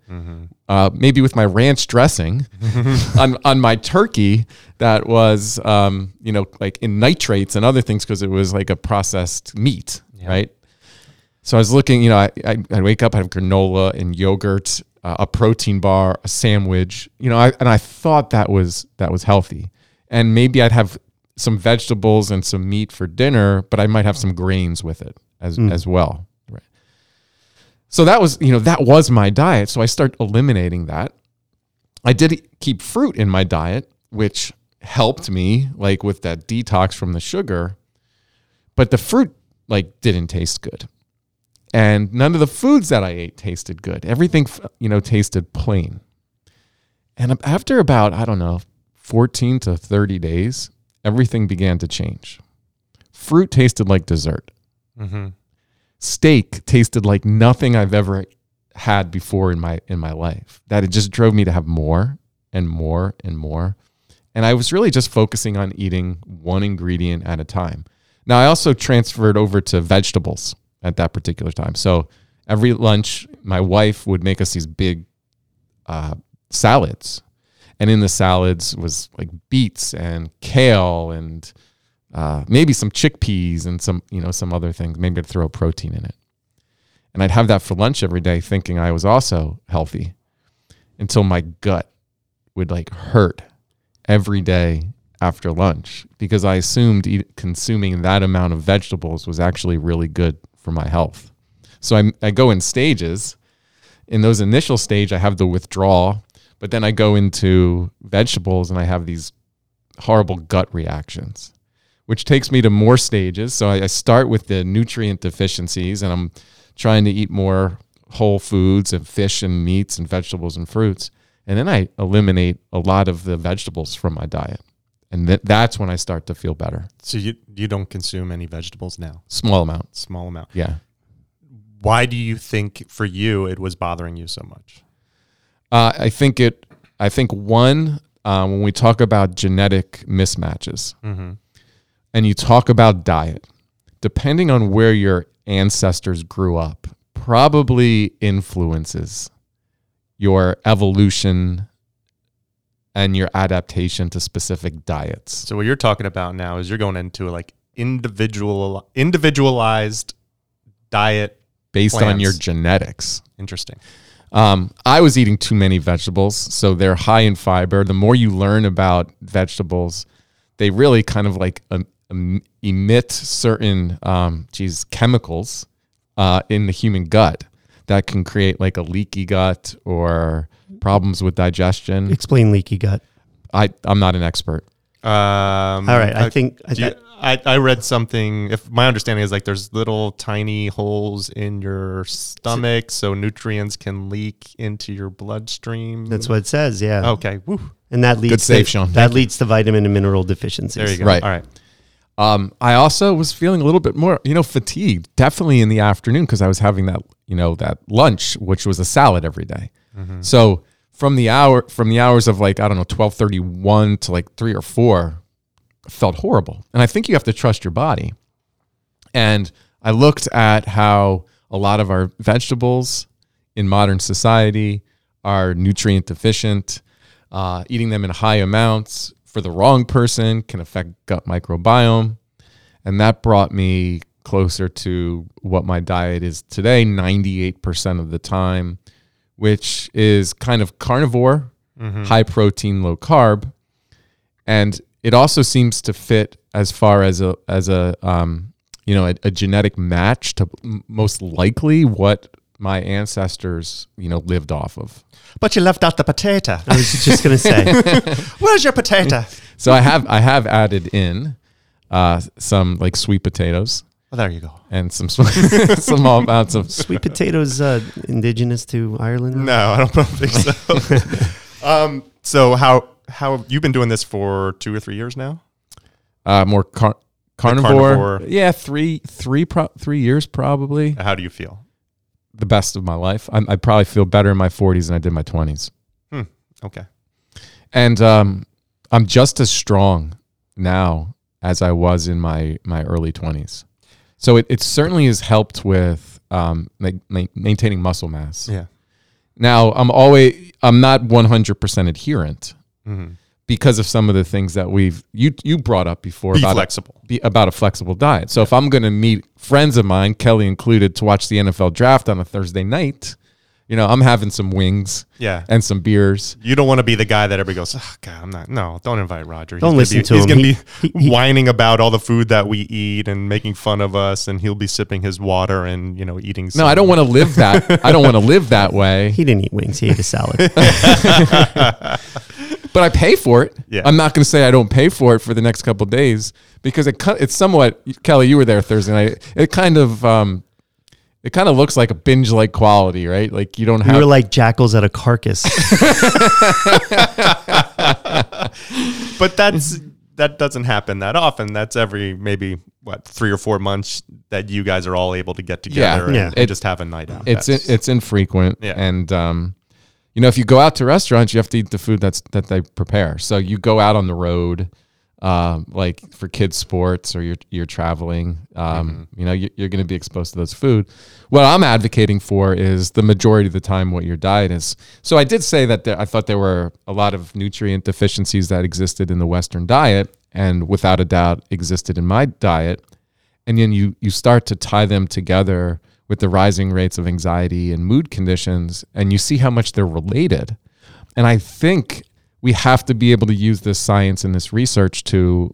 uh, maybe with my ranch dressing on, on my turkey that was, um, you know, like in nitrates and other things because it was like a processed meat, right? So I was looking, you know, I, I, I'd wake up, I'd have granola and yogurt, uh, a protein bar, a sandwich, you know, I, and I thought that was that was healthy. And maybe I'd have some vegetables and some meat for dinner, but I might have some grains with it as as well. So that was, you know, that was my diet. So I start eliminating that. I did keep fruit in my diet, which helped me like with that detox from the sugar, but the fruit like didn't taste good. And none of the foods that I ate tasted good. Everything, you know, tasted plain. And after about, I don't know, 14 to 30 days, everything began to change. Fruit tasted like dessert. Mm-hmm. Steak tasted like nothing I've ever had before in my in my life. That it just drove me to have more and more and more. And I was really just focusing on eating one ingredient at a time. Now I also transferred over to vegetables at that particular time. So every lunch, my wife would make us these big uh, salads, and in the salads was like beets and kale and uh, maybe some chickpeas and some you know some other things. Maybe I'd throw protein in it, and I'd have that for lunch every day, thinking I was also healthy, until my gut would like hurt every day after lunch because I assumed eat, consuming that amount of vegetables was actually really good for my health. So I, I go in stages. In those initial stage, I have the withdrawal, but then I go into vegetables and I have these horrible gut reactions, which takes me to more stages. So I, I start with the nutrient deficiencies and I'm trying to eat more whole foods and fish and meats and vegetables and fruits. And then I eliminate a lot of the vegetables from my diet. And th- that's when I start to feel better. So you you don't consume any vegetables now, Small amount. small amount. Yeah. Why do you think for you it was bothering you so much? Uh, I think it. I think one uh, when we talk about genetic mismatches, Mm-hmm. And you talk about diet, depending on where your ancestors grew up, probably influences your evolution and your adaptation to specific diets. So what you're talking about now is you're going into like individual individualized diet. based on your genetics. Interesting. Um, I was eating too many vegetables, so they're high in fiber. The more you learn about vegetables, they really kind of like um, emit certain, um, geez, chemicals uh, in the human gut that can create like a leaky gut or problems with digestion. Explain leaky gut. I I'm not an expert. Um, All right, I uh, think I, you- I, I read something. If my understanding is like there's little tiny holes in your stomach, so nutrients can leak into your bloodstream. that's what it says. Yeah, Okay. Woo. and that leads save, to, Sean. That leads to vitamin and mineral deficiencies. There you go. Right. All right. Um, I also was feeling a little bit more, you know, fatigued, definitely in the afternoon because I was having that, you know, that lunch, which was a salad every day. So from the hour, from the hours of like I don't know, twelve thirty one to like three or four, felt horrible. And I think you have to trust your body. And I looked at how a lot of our vegetables in modern society are nutrient deficient. Uh, eating them in high amounts for the wrong person can affect gut microbiome. And that brought me closer to what my diet is today 98% of the time, which is kind of carnivore, high protein, low carb. And it also seems to fit as far as a, as a, um, you know, a, a genetic match to m- most likely what my ancestors, you know, lived off of. But you left out the potato. I was just gonna say. Where's your potato? So I have I have added in uh, some like sweet potatoes well, there you go. and some sm- small amounts of Sweet potatoes, uh, indigenous to Ireland. No, I don't, I don't think so. um, so how how you've been doing this for two or three years now? uh, more car- carnivore. carnivore. Yeah, three three pro- three years probably. How do you feel? The best of my life. I, I probably feel better in my 40s than I did in my 20s, Okay. and um, I'm just as strong now as I was in my my early 20s. So it, it certainly has helped with um, ma- ma- maintaining muscle mass. Yeah. Now I'm always I'm not 100% adherent hmm because of some of the things that we've you you brought up before Be about flexible. A, be, about a flexible diet. So if I'm going to meet friends of mine, Kelly included, to watch the NFL draft on a Thursday night, you know, I'm having some wings Yeah. and some beers. You don't want to be the guy that everybody goes, oh, God, I'm not. No, don't invite Roger. He's Don't gonna listen be, to He's him. going to be he- he- whining about all the food that we eat and making fun of us, and he'll be sipping his water and you know eating. No, I don't want to live that. I don't want to live that way. He didn't eat wings. He ate a salad. But I pay for it. Yeah. I'm not going to say I don't pay for it for the next couple of days because it it's somewhat. Kelly, you were there Thursday night. It kind of um, it kind of looks like a binge like quality, right? Like you don't we have were like jackals at a carcass. But that's that doesn't happen that often. That's every maybe what three or four months that you guys are all able to get together and, Yeah. and It- just have a night out. it's That's- it's infrequent Yeah. and um you know if you go out to restaurants you have to eat the food that's that they prepare. So you go out on the road um like for kids sports or you're you're traveling um you know you, you're going to be exposed to those food. What i'm advocating for is the majority of the time what your diet is. So i did say that there, i thought there were a lot of nutrient deficiencies that existed in the western diet and without a doubt existed in my diet. And then you you start to tie them together with the rising rates of anxiety and mood conditions and you see how much they're related and i think we have to be able to use this science and this research to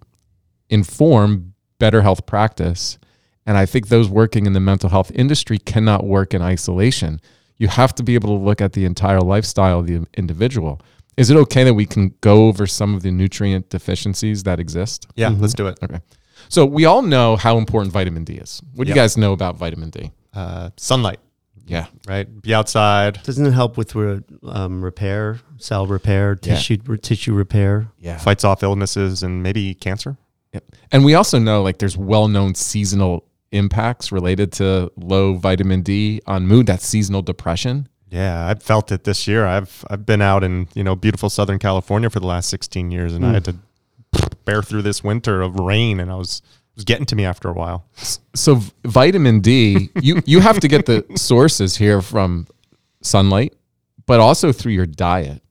inform better health practice and i think those working in the mental health industry cannot work in isolation you have to be able to look at the entire lifestyle of the individual is it okay that we can go over some of the nutrient deficiencies that exist yeah, let's mm-hmm. do it. Okay. So we all know how important vitamin D is. What do you guys know about vitamin D? Uh, sunlight, Yeah. right? Be outside. Doesn't it help with re- um, repair, cell repair, tissue tissue repair? Yeah. Fights off illnesses and maybe cancer. Yep. And we also know like there's well-known seasonal impacts related to low vitamin D on mood. That's seasonal depression. Yeah, I've felt it this year. I've I've been out in you know beautiful Southern California for the last 16 years, and I had to bear through this winter of rain, and I was was getting to me after a while. So vitamin D, you you have to get the sources here from sunlight, but also through your diet.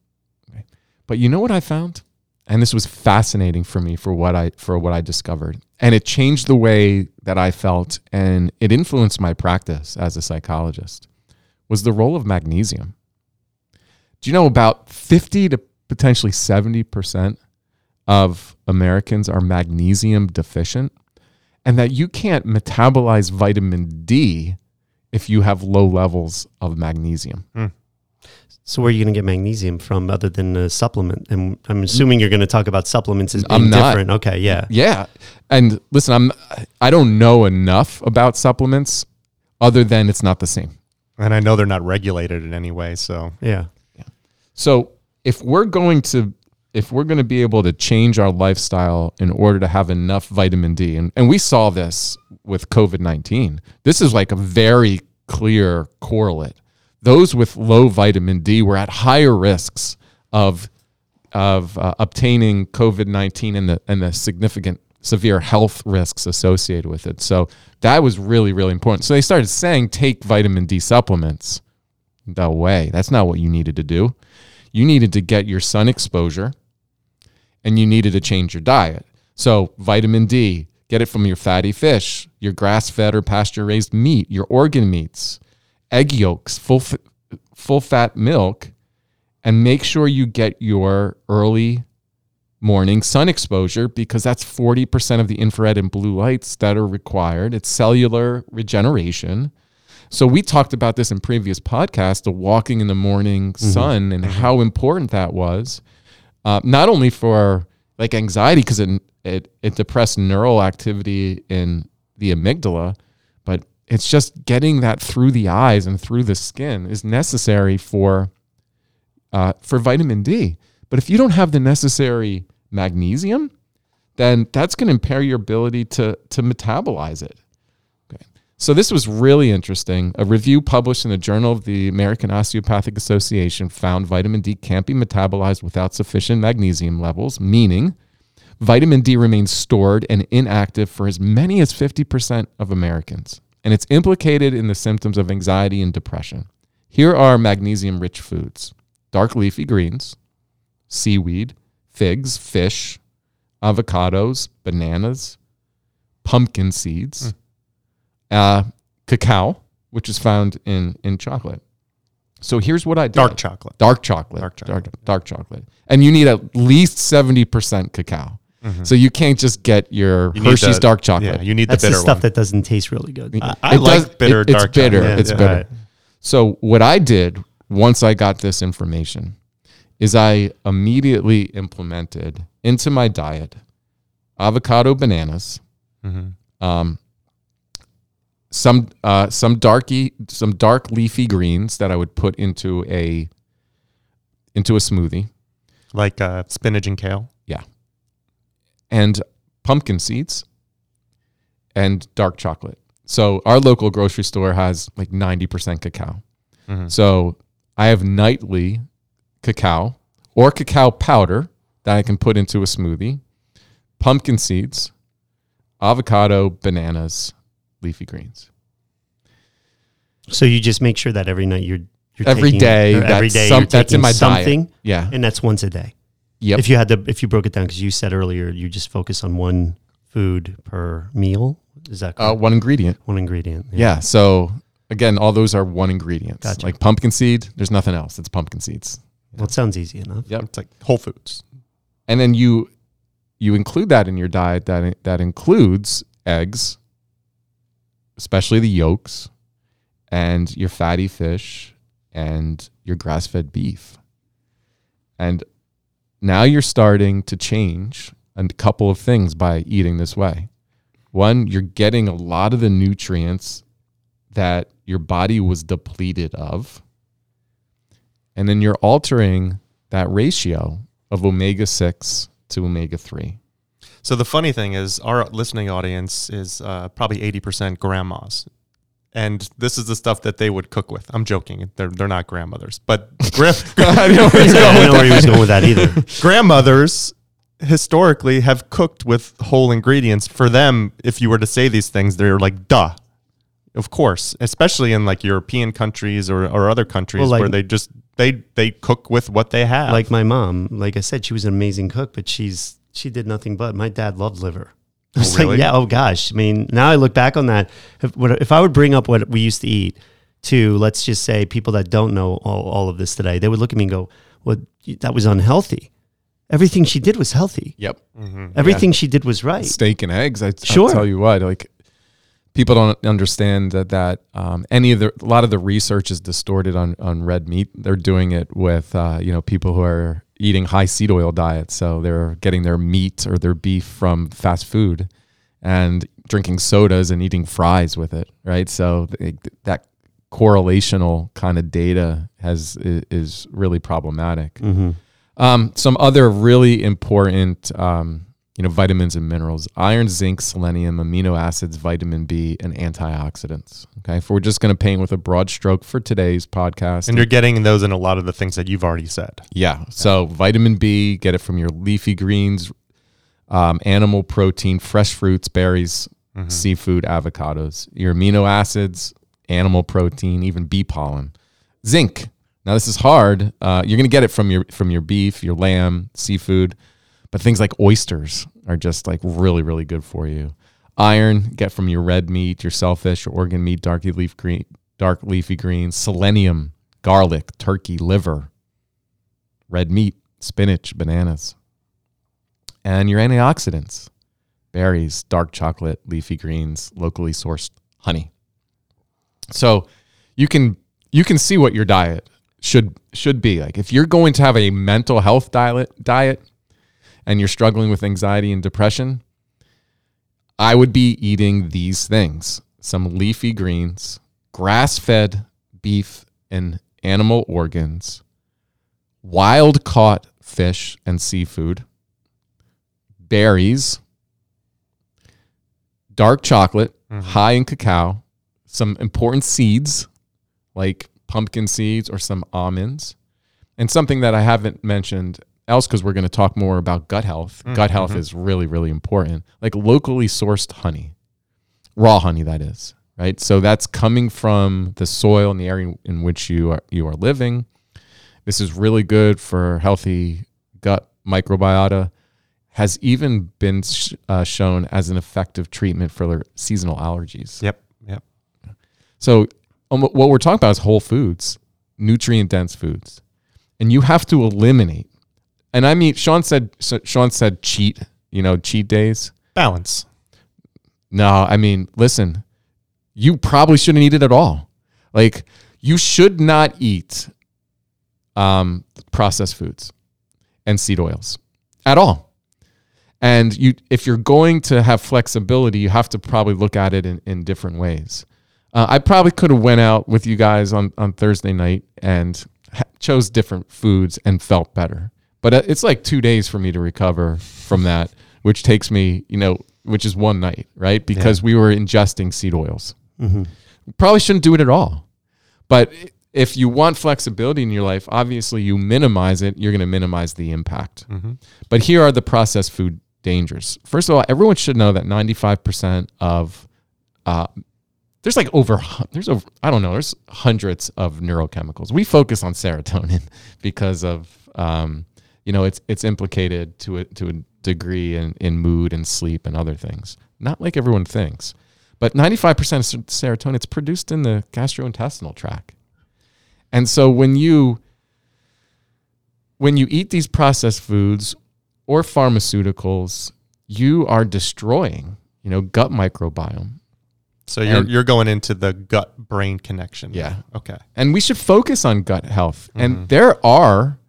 Okay. But you know what I found? And this was fascinating for me for what I for what I discovered. And it changed the way that I felt and it influenced my practice as a psychologist. Was the role of magnesium. Do you know about 50 to potentially 70% of Americans are magnesium deficient? And that you can't metabolize vitamin D if you have low levels of magnesium. Hmm. So where are you going to get magnesium from other than a supplement? And I'm assuming you're going to talk about supplements as being I'm not. different. Okay, yeah. Yeah. And listen, I'm I don't know enough about supplements other than it's not the same. And I know they're not regulated in any way. So Yeah. Yeah. So if we're going to if we're going to be able to change our lifestyle in order to have enough vitamin D, and, and we saw this with COVID 19, this is like a very clear correlate. Those with low vitamin D were at higher risks of, of uh, obtaining COVID 19 and the, and the significant severe health risks associated with it. So that was really, really important. So they started saying take vitamin D supplements. No way. That's not what you needed to do. You needed to get your sun exposure and you needed to change your diet. So, vitamin D, get it from your fatty fish, your grass fed or pasture raised meat, your organ meats, egg yolks, full, f- full fat milk, and make sure you get your early morning sun exposure because that's 40% of the infrared and blue lights that are required. It's cellular regeneration. So we talked about this in previous podcasts, the walking in the morning mm-hmm. sun and mm-hmm. how important that was, uh, not only for like anxiety because it, it it depressed neural activity in the amygdala, but it's just getting that through the eyes and through the skin is necessary for uh, for vitamin D. But if you don't have the necessary magnesium, then that's going to impair your ability to to metabolize it. So this was really interesting. A review published in the Journal of the American Osteopathic Association found vitamin D can't be metabolized without sufficient magnesium levels, meaning vitamin D remains stored and inactive for as many as 50% of Americans, and it's implicated in the symptoms of anxiety and depression. Here are magnesium rich foods dark leafy greens, seaweed, figs, fish, avocados, bananas, pumpkin seeds, hmm. Uh, cacao, which is found in, in chocolate. So here's what I did. dark chocolate. Dark chocolate. Dark Dark, chocolate. dark chocolate. And you need at least 70% cacao. So you can't just get your Mm-hmm. You Hershey's the- dark chocolate. Yeah, you need That's the the, stuff one. that doesn't taste really good. I, I It like does- bitter it- it's bitter. chocolate. It's Yeah. bitter. Right. So what I did once I got this information is I immediately implemented into my diet avocado bananas, Mhm. um, some uh, some darky some dark leafy greens that I would put into a into a smoothie. Like uh, spinach and kale. Yeah, and pumpkin seeds and dark chocolate. So our local grocery store has like 90% cacao. Mhm. So I have nightly cacao or cacao powder that I can put into a smoothie, pumpkin seeds, avocado, bananas, leafy greens. So you just make sure that every night you're, you're Every taking, day, that's day some- you're that's in taking my diet. something, Yeah. and that's once a day. Yep. If you had to, if you broke it down, because you said earlier you just focus on one food per meal. Is that uh, correct? one ingredient. one ingredient? Yeah. So again, all those are one ingredients. Gotcha. Like pumpkin seed, there's nothing else. It's pumpkin seeds. Well, it sounds easy enough. Yep. It's like Whole Foods. and then you you include that in your diet that that includes eggs especially the yolks and your fatty fish and your grass-fed beef. And now you're starting to change a couple of things by eating this way. One you're getting a lot of the nutrients that your body was depleted of. And then you're altering that ratio of omega 6 to omega 3 So the funny thing is, our listening audience is uh, probably eighty percent grandmas, and this is the stuff that they would cook with. I'm joking; they're they're not grandmothers, but gra- I know where you're I going don't know where he was going with that either. grandmothers historically have cooked with whole ingredients. For them, if you were to say these things, they're like, duh. Of course, especially in like European countries or, or other countries Well, like- where they just they they cook with what they have. Like my mom, like I said, she was an amazing cook, but she's she did nothing but. My dad loved liver. I was really? like, yeah, oh gosh. I mean, now I look back on that. If, if I would bring up what we used to eat to, let's just say, people that don't know all, all of this today, they would look at me and go, well, that was unhealthy. Everything she did was healthy. Yep. Everything she did was right. steak and eggs. I, Sure. I'll tell you what, like people don't understand that that um, any of the a lot of the research is distorted on on red meat. They're doing it with uh, you know people who are eating high seed oil diets, so they're getting their meat or their beef from fast food and drinking sodas and eating fries with it, right? So th- that correlational kind of data has is really problematic. Mm-hmm. Um, some other really important, um, you know, vitamins and minerals: iron, zinc, selenium, amino acids, vitamin B, and antioxidants. Okay, if we're just going to paint with a broad stroke for today's podcast, and you're getting those in a lot of the things that you've already said. yeah. So vitamin B, get it from your leafy greens, um, animal protein, fresh fruits, berries, seafood, avocados. Your amino acids, animal protein, even bee pollen. Zinc. Now this is hard. Uh, you're going to get it from your from your beef, your lamb, seafood, but things like oysters are just like really really good for you. Iron, get from your red meat, your shellfish, your organ meat, dark leaf green, dark leafy greens. Selenium, garlic, turkey, liver red meat, spinach, bananas. And your antioxidants, berries, dark chocolate, leafy greens, locally sourced honey. So you can you can see what your diet should should be. Like if you're going to have a mental health diet diet and you're struggling with anxiety and depression, I would be eating these things. Some leafy greens, grass-fed beef and animal organs, wild caught fish and seafood, berries, dark chocolate, mm-hmm. high in cacao, some important seeds like pumpkin seeds or some almonds, and something that I haven't mentioned else because we're going to talk more about gut health. Gut health is really, really important. Like locally sourced honey, raw honey, that is. Right, so that's coming from the soil and the area in which you are you are living. This is really good for healthy gut microbiota. Has even been sh- uh, shown as an effective treatment for seasonal allergies. Yep. Yep. So, um, what we're talking about is whole foods, nutrient dense foods, and you have to eliminate. And I mean, Sean said Sean said cheat. You know, cheat days. Balance. No, I mean, listen, you probably shouldn't eat it at all. Like, you should not eat um, processed foods and seed oils at all. And you, if you're going to have flexibility, you have to probably look at it in, in different ways. Uh, I probably could have went out with you guys on, on Thursday night and ha- chose different foods and felt better. But uh, it's like two days for me to recover from that, which takes me, you know, which is one night, right? Because we were ingesting seed oils. Probably shouldn't do it at all. But if you want flexibility in your life, obviously you minimize it, you're going to minimize the impact. But here are the processed food dangers. First of all, everyone should know that 95% of uh, there's like over there's over I don't know there's hundreds of neurochemicals. We focus on serotonin because of um, you know it's it's implicated to a to a degree in in mood and sleep and other things. Not like everyone thinks, but 95% of serotonin it's produced in the gastrointestinal tract. And so when you when you eat these processed foods or pharmaceuticals, you are destroying, you know, gut microbiome. So you're And- you're going into the gut brain connection. Yeah. Okay. and we should focus on gut health. And mm-hmm. there are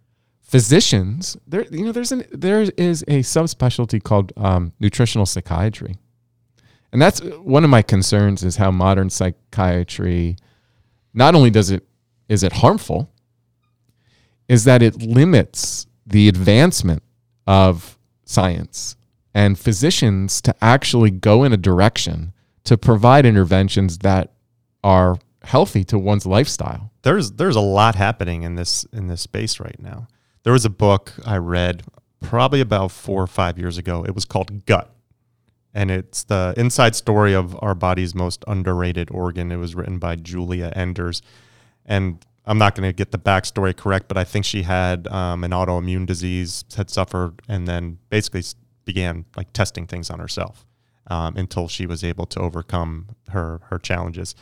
physicians there. You know, there's an there is a subspecialty called um, nutritional psychiatry, and that's one of my concerns is how modern psychiatry not only does it is it harmful, is that it limits the advancement of science and physicians to actually go in a direction to provide interventions that are healthy to one's lifestyle. There's there's a lot happening in this in this space right now. There was a book I read probably about four or five years ago. It was called Gut. And it's the inside story of our body's most underrated organ. It was written by Giulia Enders. And I'm not going to get the backstory correct, but I think she had um, an autoimmune disease, had suffered, and then basically began like testing things on herself um, until she was able to overcome her her challenges.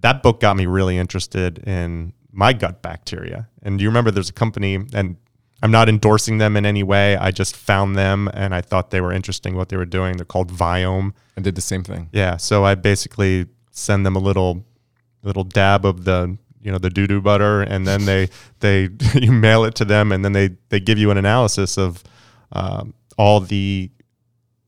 That book got me really interested in my gut bacteria. And do you remember there's a company, and I'm not endorsing them in any way. I just found them and I thought they were interesting what they were doing. They're called Viome. I did the same thing. Yeah, so I basically send them a little little dab of the you know the doo doo butter, and then they they you mail it to them, and then they they give you an analysis of um, all the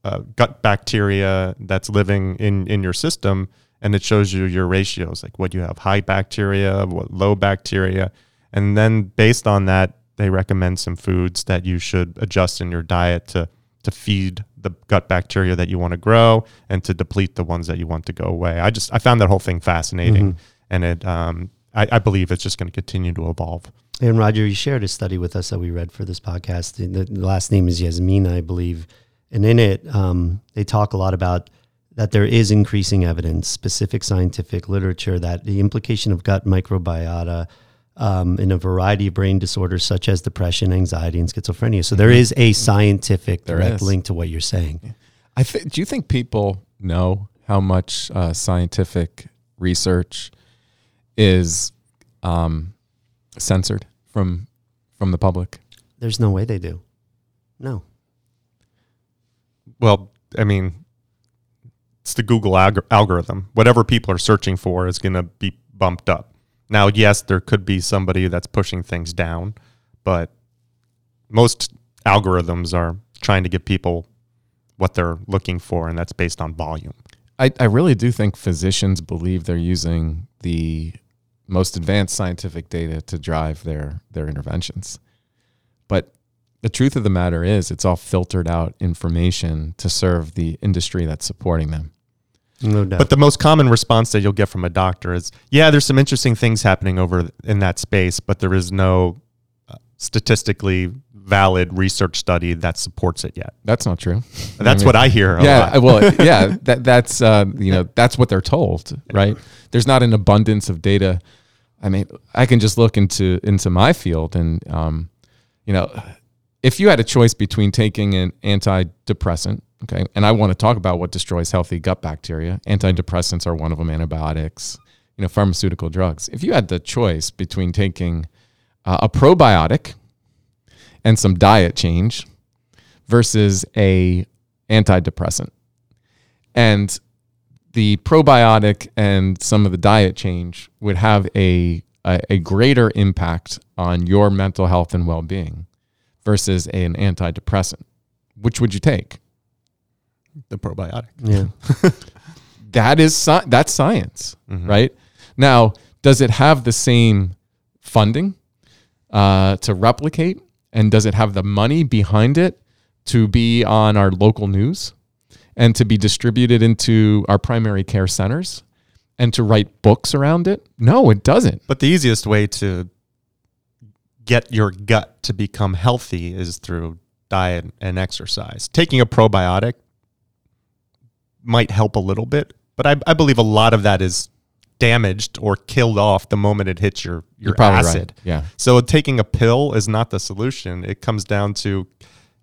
uh, gut bacteria that's living in in your system, and it shows you your ratios, like what you have high bacteria, what low bacteria, and then based on that, they recommend some foods that you should adjust in your diet to to feed the gut bacteria that you want to grow and to deplete the ones that you want to go away. I just I found that whole thing fascinating, and it um, I, I believe it's just going to continue to evolve. And Roger, you shared a study with us that we read for this podcast. The, the last name is Yasmina, I believe. And in it, um, they talk a lot about that there is increasing evidence, specific scientific literature, that the implication of gut microbiota um, in a variety of brain disorders such as depression, anxiety, and schizophrenia. So there is a scientific There direct is. link to what you're saying. I th- do you think people know how much uh, scientific research is um, censored from from the public? There's no way they do. No. Well, I mean, it's the Google alg- algorithm. Whatever people are searching for is going to be bumped up. Now, yes, there could be somebody that's pushing things down, but most algorithms are trying to give people what they're looking for, and that's based on volume. I, I really do think physicians believe they're using the most advanced scientific data to drive their their interventions. But the truth of the matter is it's all filtered out information to serve the industry that's supporting them. No doubt. But the most common response that you'll get from a doctor is, "Yeah, there's some interesting things happening over in that space, but there is no uh, statistically valid research study that supports it yet." That's not true. That's what I hear. A yeah, lot. Well, yeah, that that's uh, you know that's what they're told, right? There's not an abundance of data. I mean, I can just look into into my field, and um, you know, if you had a choice between taking an antidepressant, okay, and I want to talk about what destroys healthy gut bacteria. Antidepressants are one of them. Antibiotics, you know, pharmaceutical drugs. If you had the choice between taking uh, a probiotic and some diet change versus a antidepressant. And the probiotic and some of the diet change would have a, a, a greater impact on your mental health and well being versus an antidepressant. Which would you take? The probiotic. yeah. That is sci- that's science, right? Now, does it have the same funding uh, to replicate, and does it have the money behind it to be on our local news and to be distributed into our primary care centers and to write books around it? No, it doesn't. But the easiest way to get your gut to become healthy is through diet and exercise. Taking a probiotic might help a little bit, but I, I believe a lot of that is damaged or killed off the moment it hits your, your You're probably right. acid. Yeah. So taking a pill is not the solution. It comes down to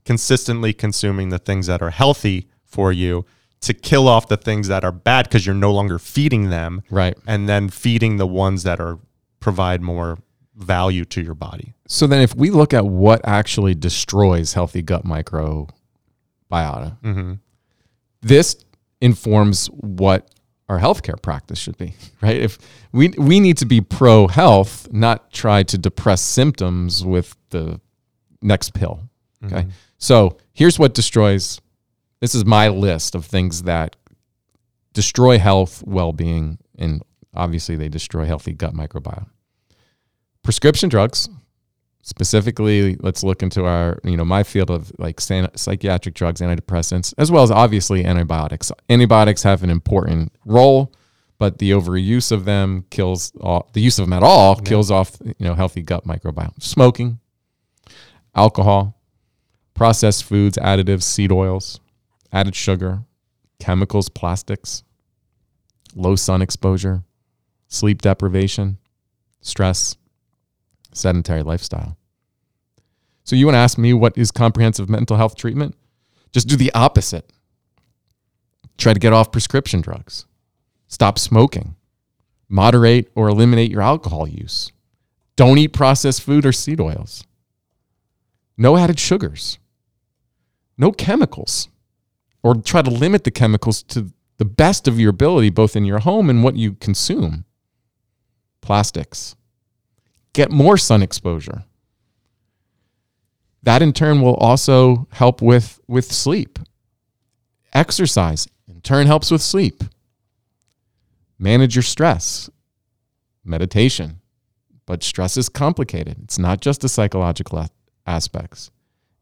consistently consuming the things that are healthy for you to kill off the things that are bad because you're no longer feeding them Right. and then feeding the ones that are provide more value to your body. So then, if we look at what actually destroys healthy gut microbiota, Mm-hmm. this informs what our healthcare practice should be, right? If we we need to be pro health, not try to depress symptoms with the next pill. Okay. Mm-hmm. So here's what destroys this is my list of things that destroy health, well being, and obviously they destroy healthy gut microbiome. Prescription drugs, specifically, let's look into our, you know, my field of like san- psychiatric drugs, antidepressants, as well as obviously antibiotics. Antibiotics have an important role, but the overuse of them kills all, the use of them at all kills off, you know, healthy gut microbiome. Smoking, alcohol, processed foods, additives, seed oils, added sugar, chemicals, plastics, low sun exposure, sleep deprivation, stress, sedentary lifestyle. So, you want to ask me what is comprehensive mental health treatment? Just do the opposite. Try to get off prescription drugs, stop smoking, moderate or eliminate your alcohol use, don't eat processed food or seed oils, no added sugars, no chemicals, or try to limit the chemicals to the best of your ability, both in your home and what you consume. Plastics. Get more sun exposure. That in turn will also help with, with sleep. Exercise in turn helps with sleep. Manage your stress. Meditation. But stress is complicated. It's not just the psychological aspects,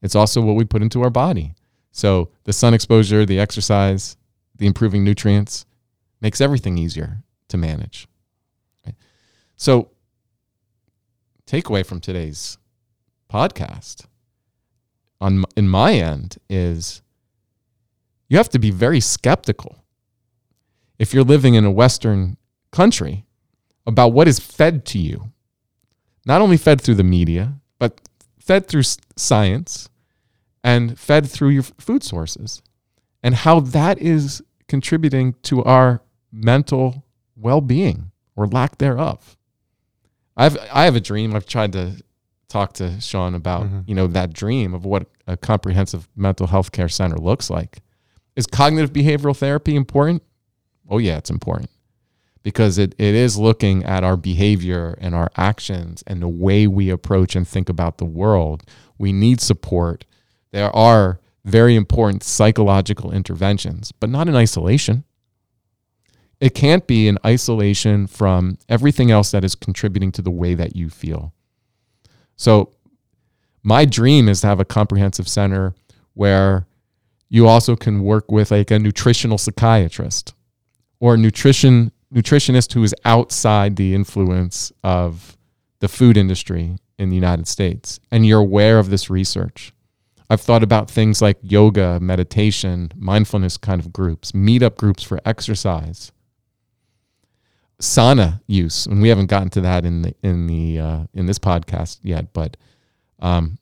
it's also what we put into our body. So the sun exposure, the exercise, the improving nutrients makes everything easier to manage. So, takeaway from today's podcast on in my end is you have to be very skeptical if you're living in a western country about what is fed to you not only fed through the media but fed through science and fed through your food sources and how that is contributing to our mental well-being or lack thereof. I've I have a dream. I've tried to talk to Sean about, mm-hmm. you know, that dream of what a comprehensive mental health care center looks like. Is cognitive behavioral therapy important? Oh yeah, it's important. Because it, it is looking at our behavior and our actions and the way we approach and think about the world. We need support. There are very important psychological interventions, but not in isolation. It can't be in isolation from everything else that is contributing to the way that you feel. So, my dream is to have a comprehensive center where you also can work with like a nutritional psychiatrist or a nutrition nutritionist who is outside the influence of the food industry in the United States. And you're aware of this research. I've thought about things like yoga, meditation, mindfulness kind of groups, meetup groups for exercise, sauna use, and we haven't gotten to that in the in the uh, in this podcast yet, but um,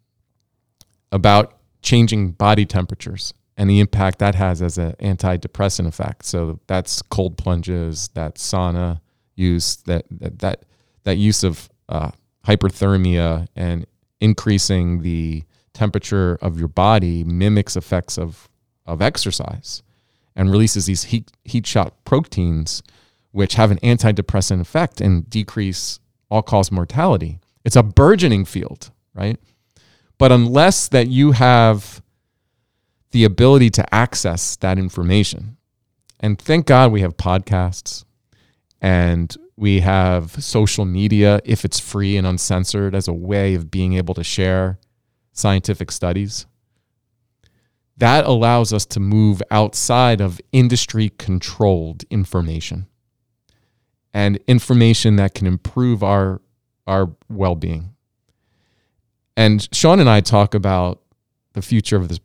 about changing body temperatures and the impact that has as an antidepressant effect. So that's cold plunges, that sauna use, that that that, that use of uh, hyperthermia and increasing the temperature of your body mimics effects of, of exercise and releases these heat, heat shock proteins, which have an antidepressant effect and decrease all cause mortality. It's a burgeoning field, right? But unless that you have the ability to access that information, and thank God we have podcasts and we have social media, if it's free and uncensored, as a way of being able to share scientific studies. That allows us to move outside of industry controlled information and information that can improve our, our well being. And Sean and I talk about the future of this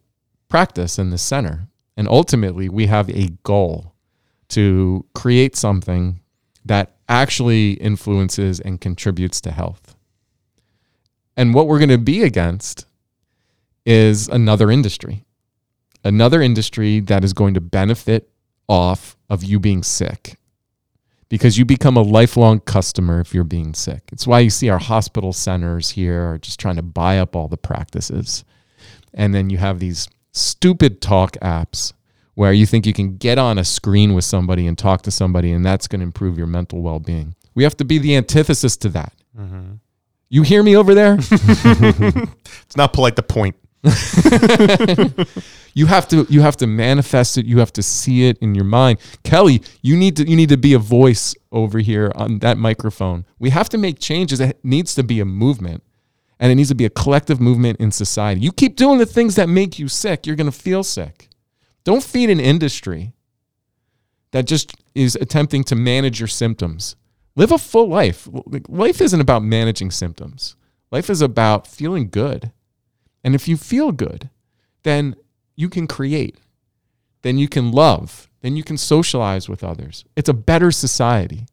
practice in the center. And ultimately, we have a goal to create something that actually influences and contributes to health. And what we're going to be against is another industry, another industry that is going to benefit off of you being sick because you become a lifelong customer if you're being sick. It's why you see our hospital centers here are just trying to buy up all the practices. And then you have these stupid talk apps where you think you can get on a screen with somebody and talk to somebody and that's going to improve your mental well being. We have to be the antithesis to that. Mm-hmm. You hear me over there? it's not polite to point. you have to you have to manifest it. You have to see it in your mind. Kelly you need to you need to be a voice over here on that microphone. We have to make changes. It needs to be a movement and it needs to be a collective movement in society. You keep doing the things that make you sick you're going to feel sick. Don't feed an industry that just is attempting to manage your symptoms. Live a full life. Life isn't about managing symptoms. Life is about feeling good and if you feel good, then you can create, then you can love, then you can socialize with others. It's a better society.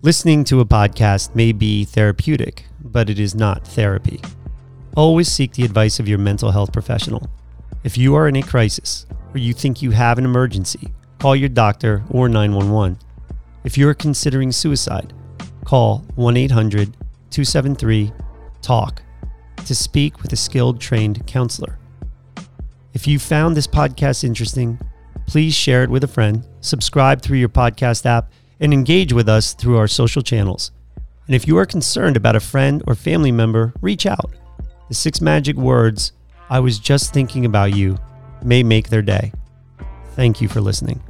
Listening to a podcast may be therapeutic, but it is not therapy. Always seek the advice of your mental health professional. If you are in a crisis or you think you have an emergency, call your doctor or 911. If you are considering suicide, call 1 800 273 TALK to speak with a skilled trained counselor. If you found this podcast interesting, please share it with a friend, subscribe through your podcast app, and engage with us through our social channels. And if you are concerned about a friend or family member, reach out. The six magic words, I was just thinking about you, may make their day. Thank you for listening.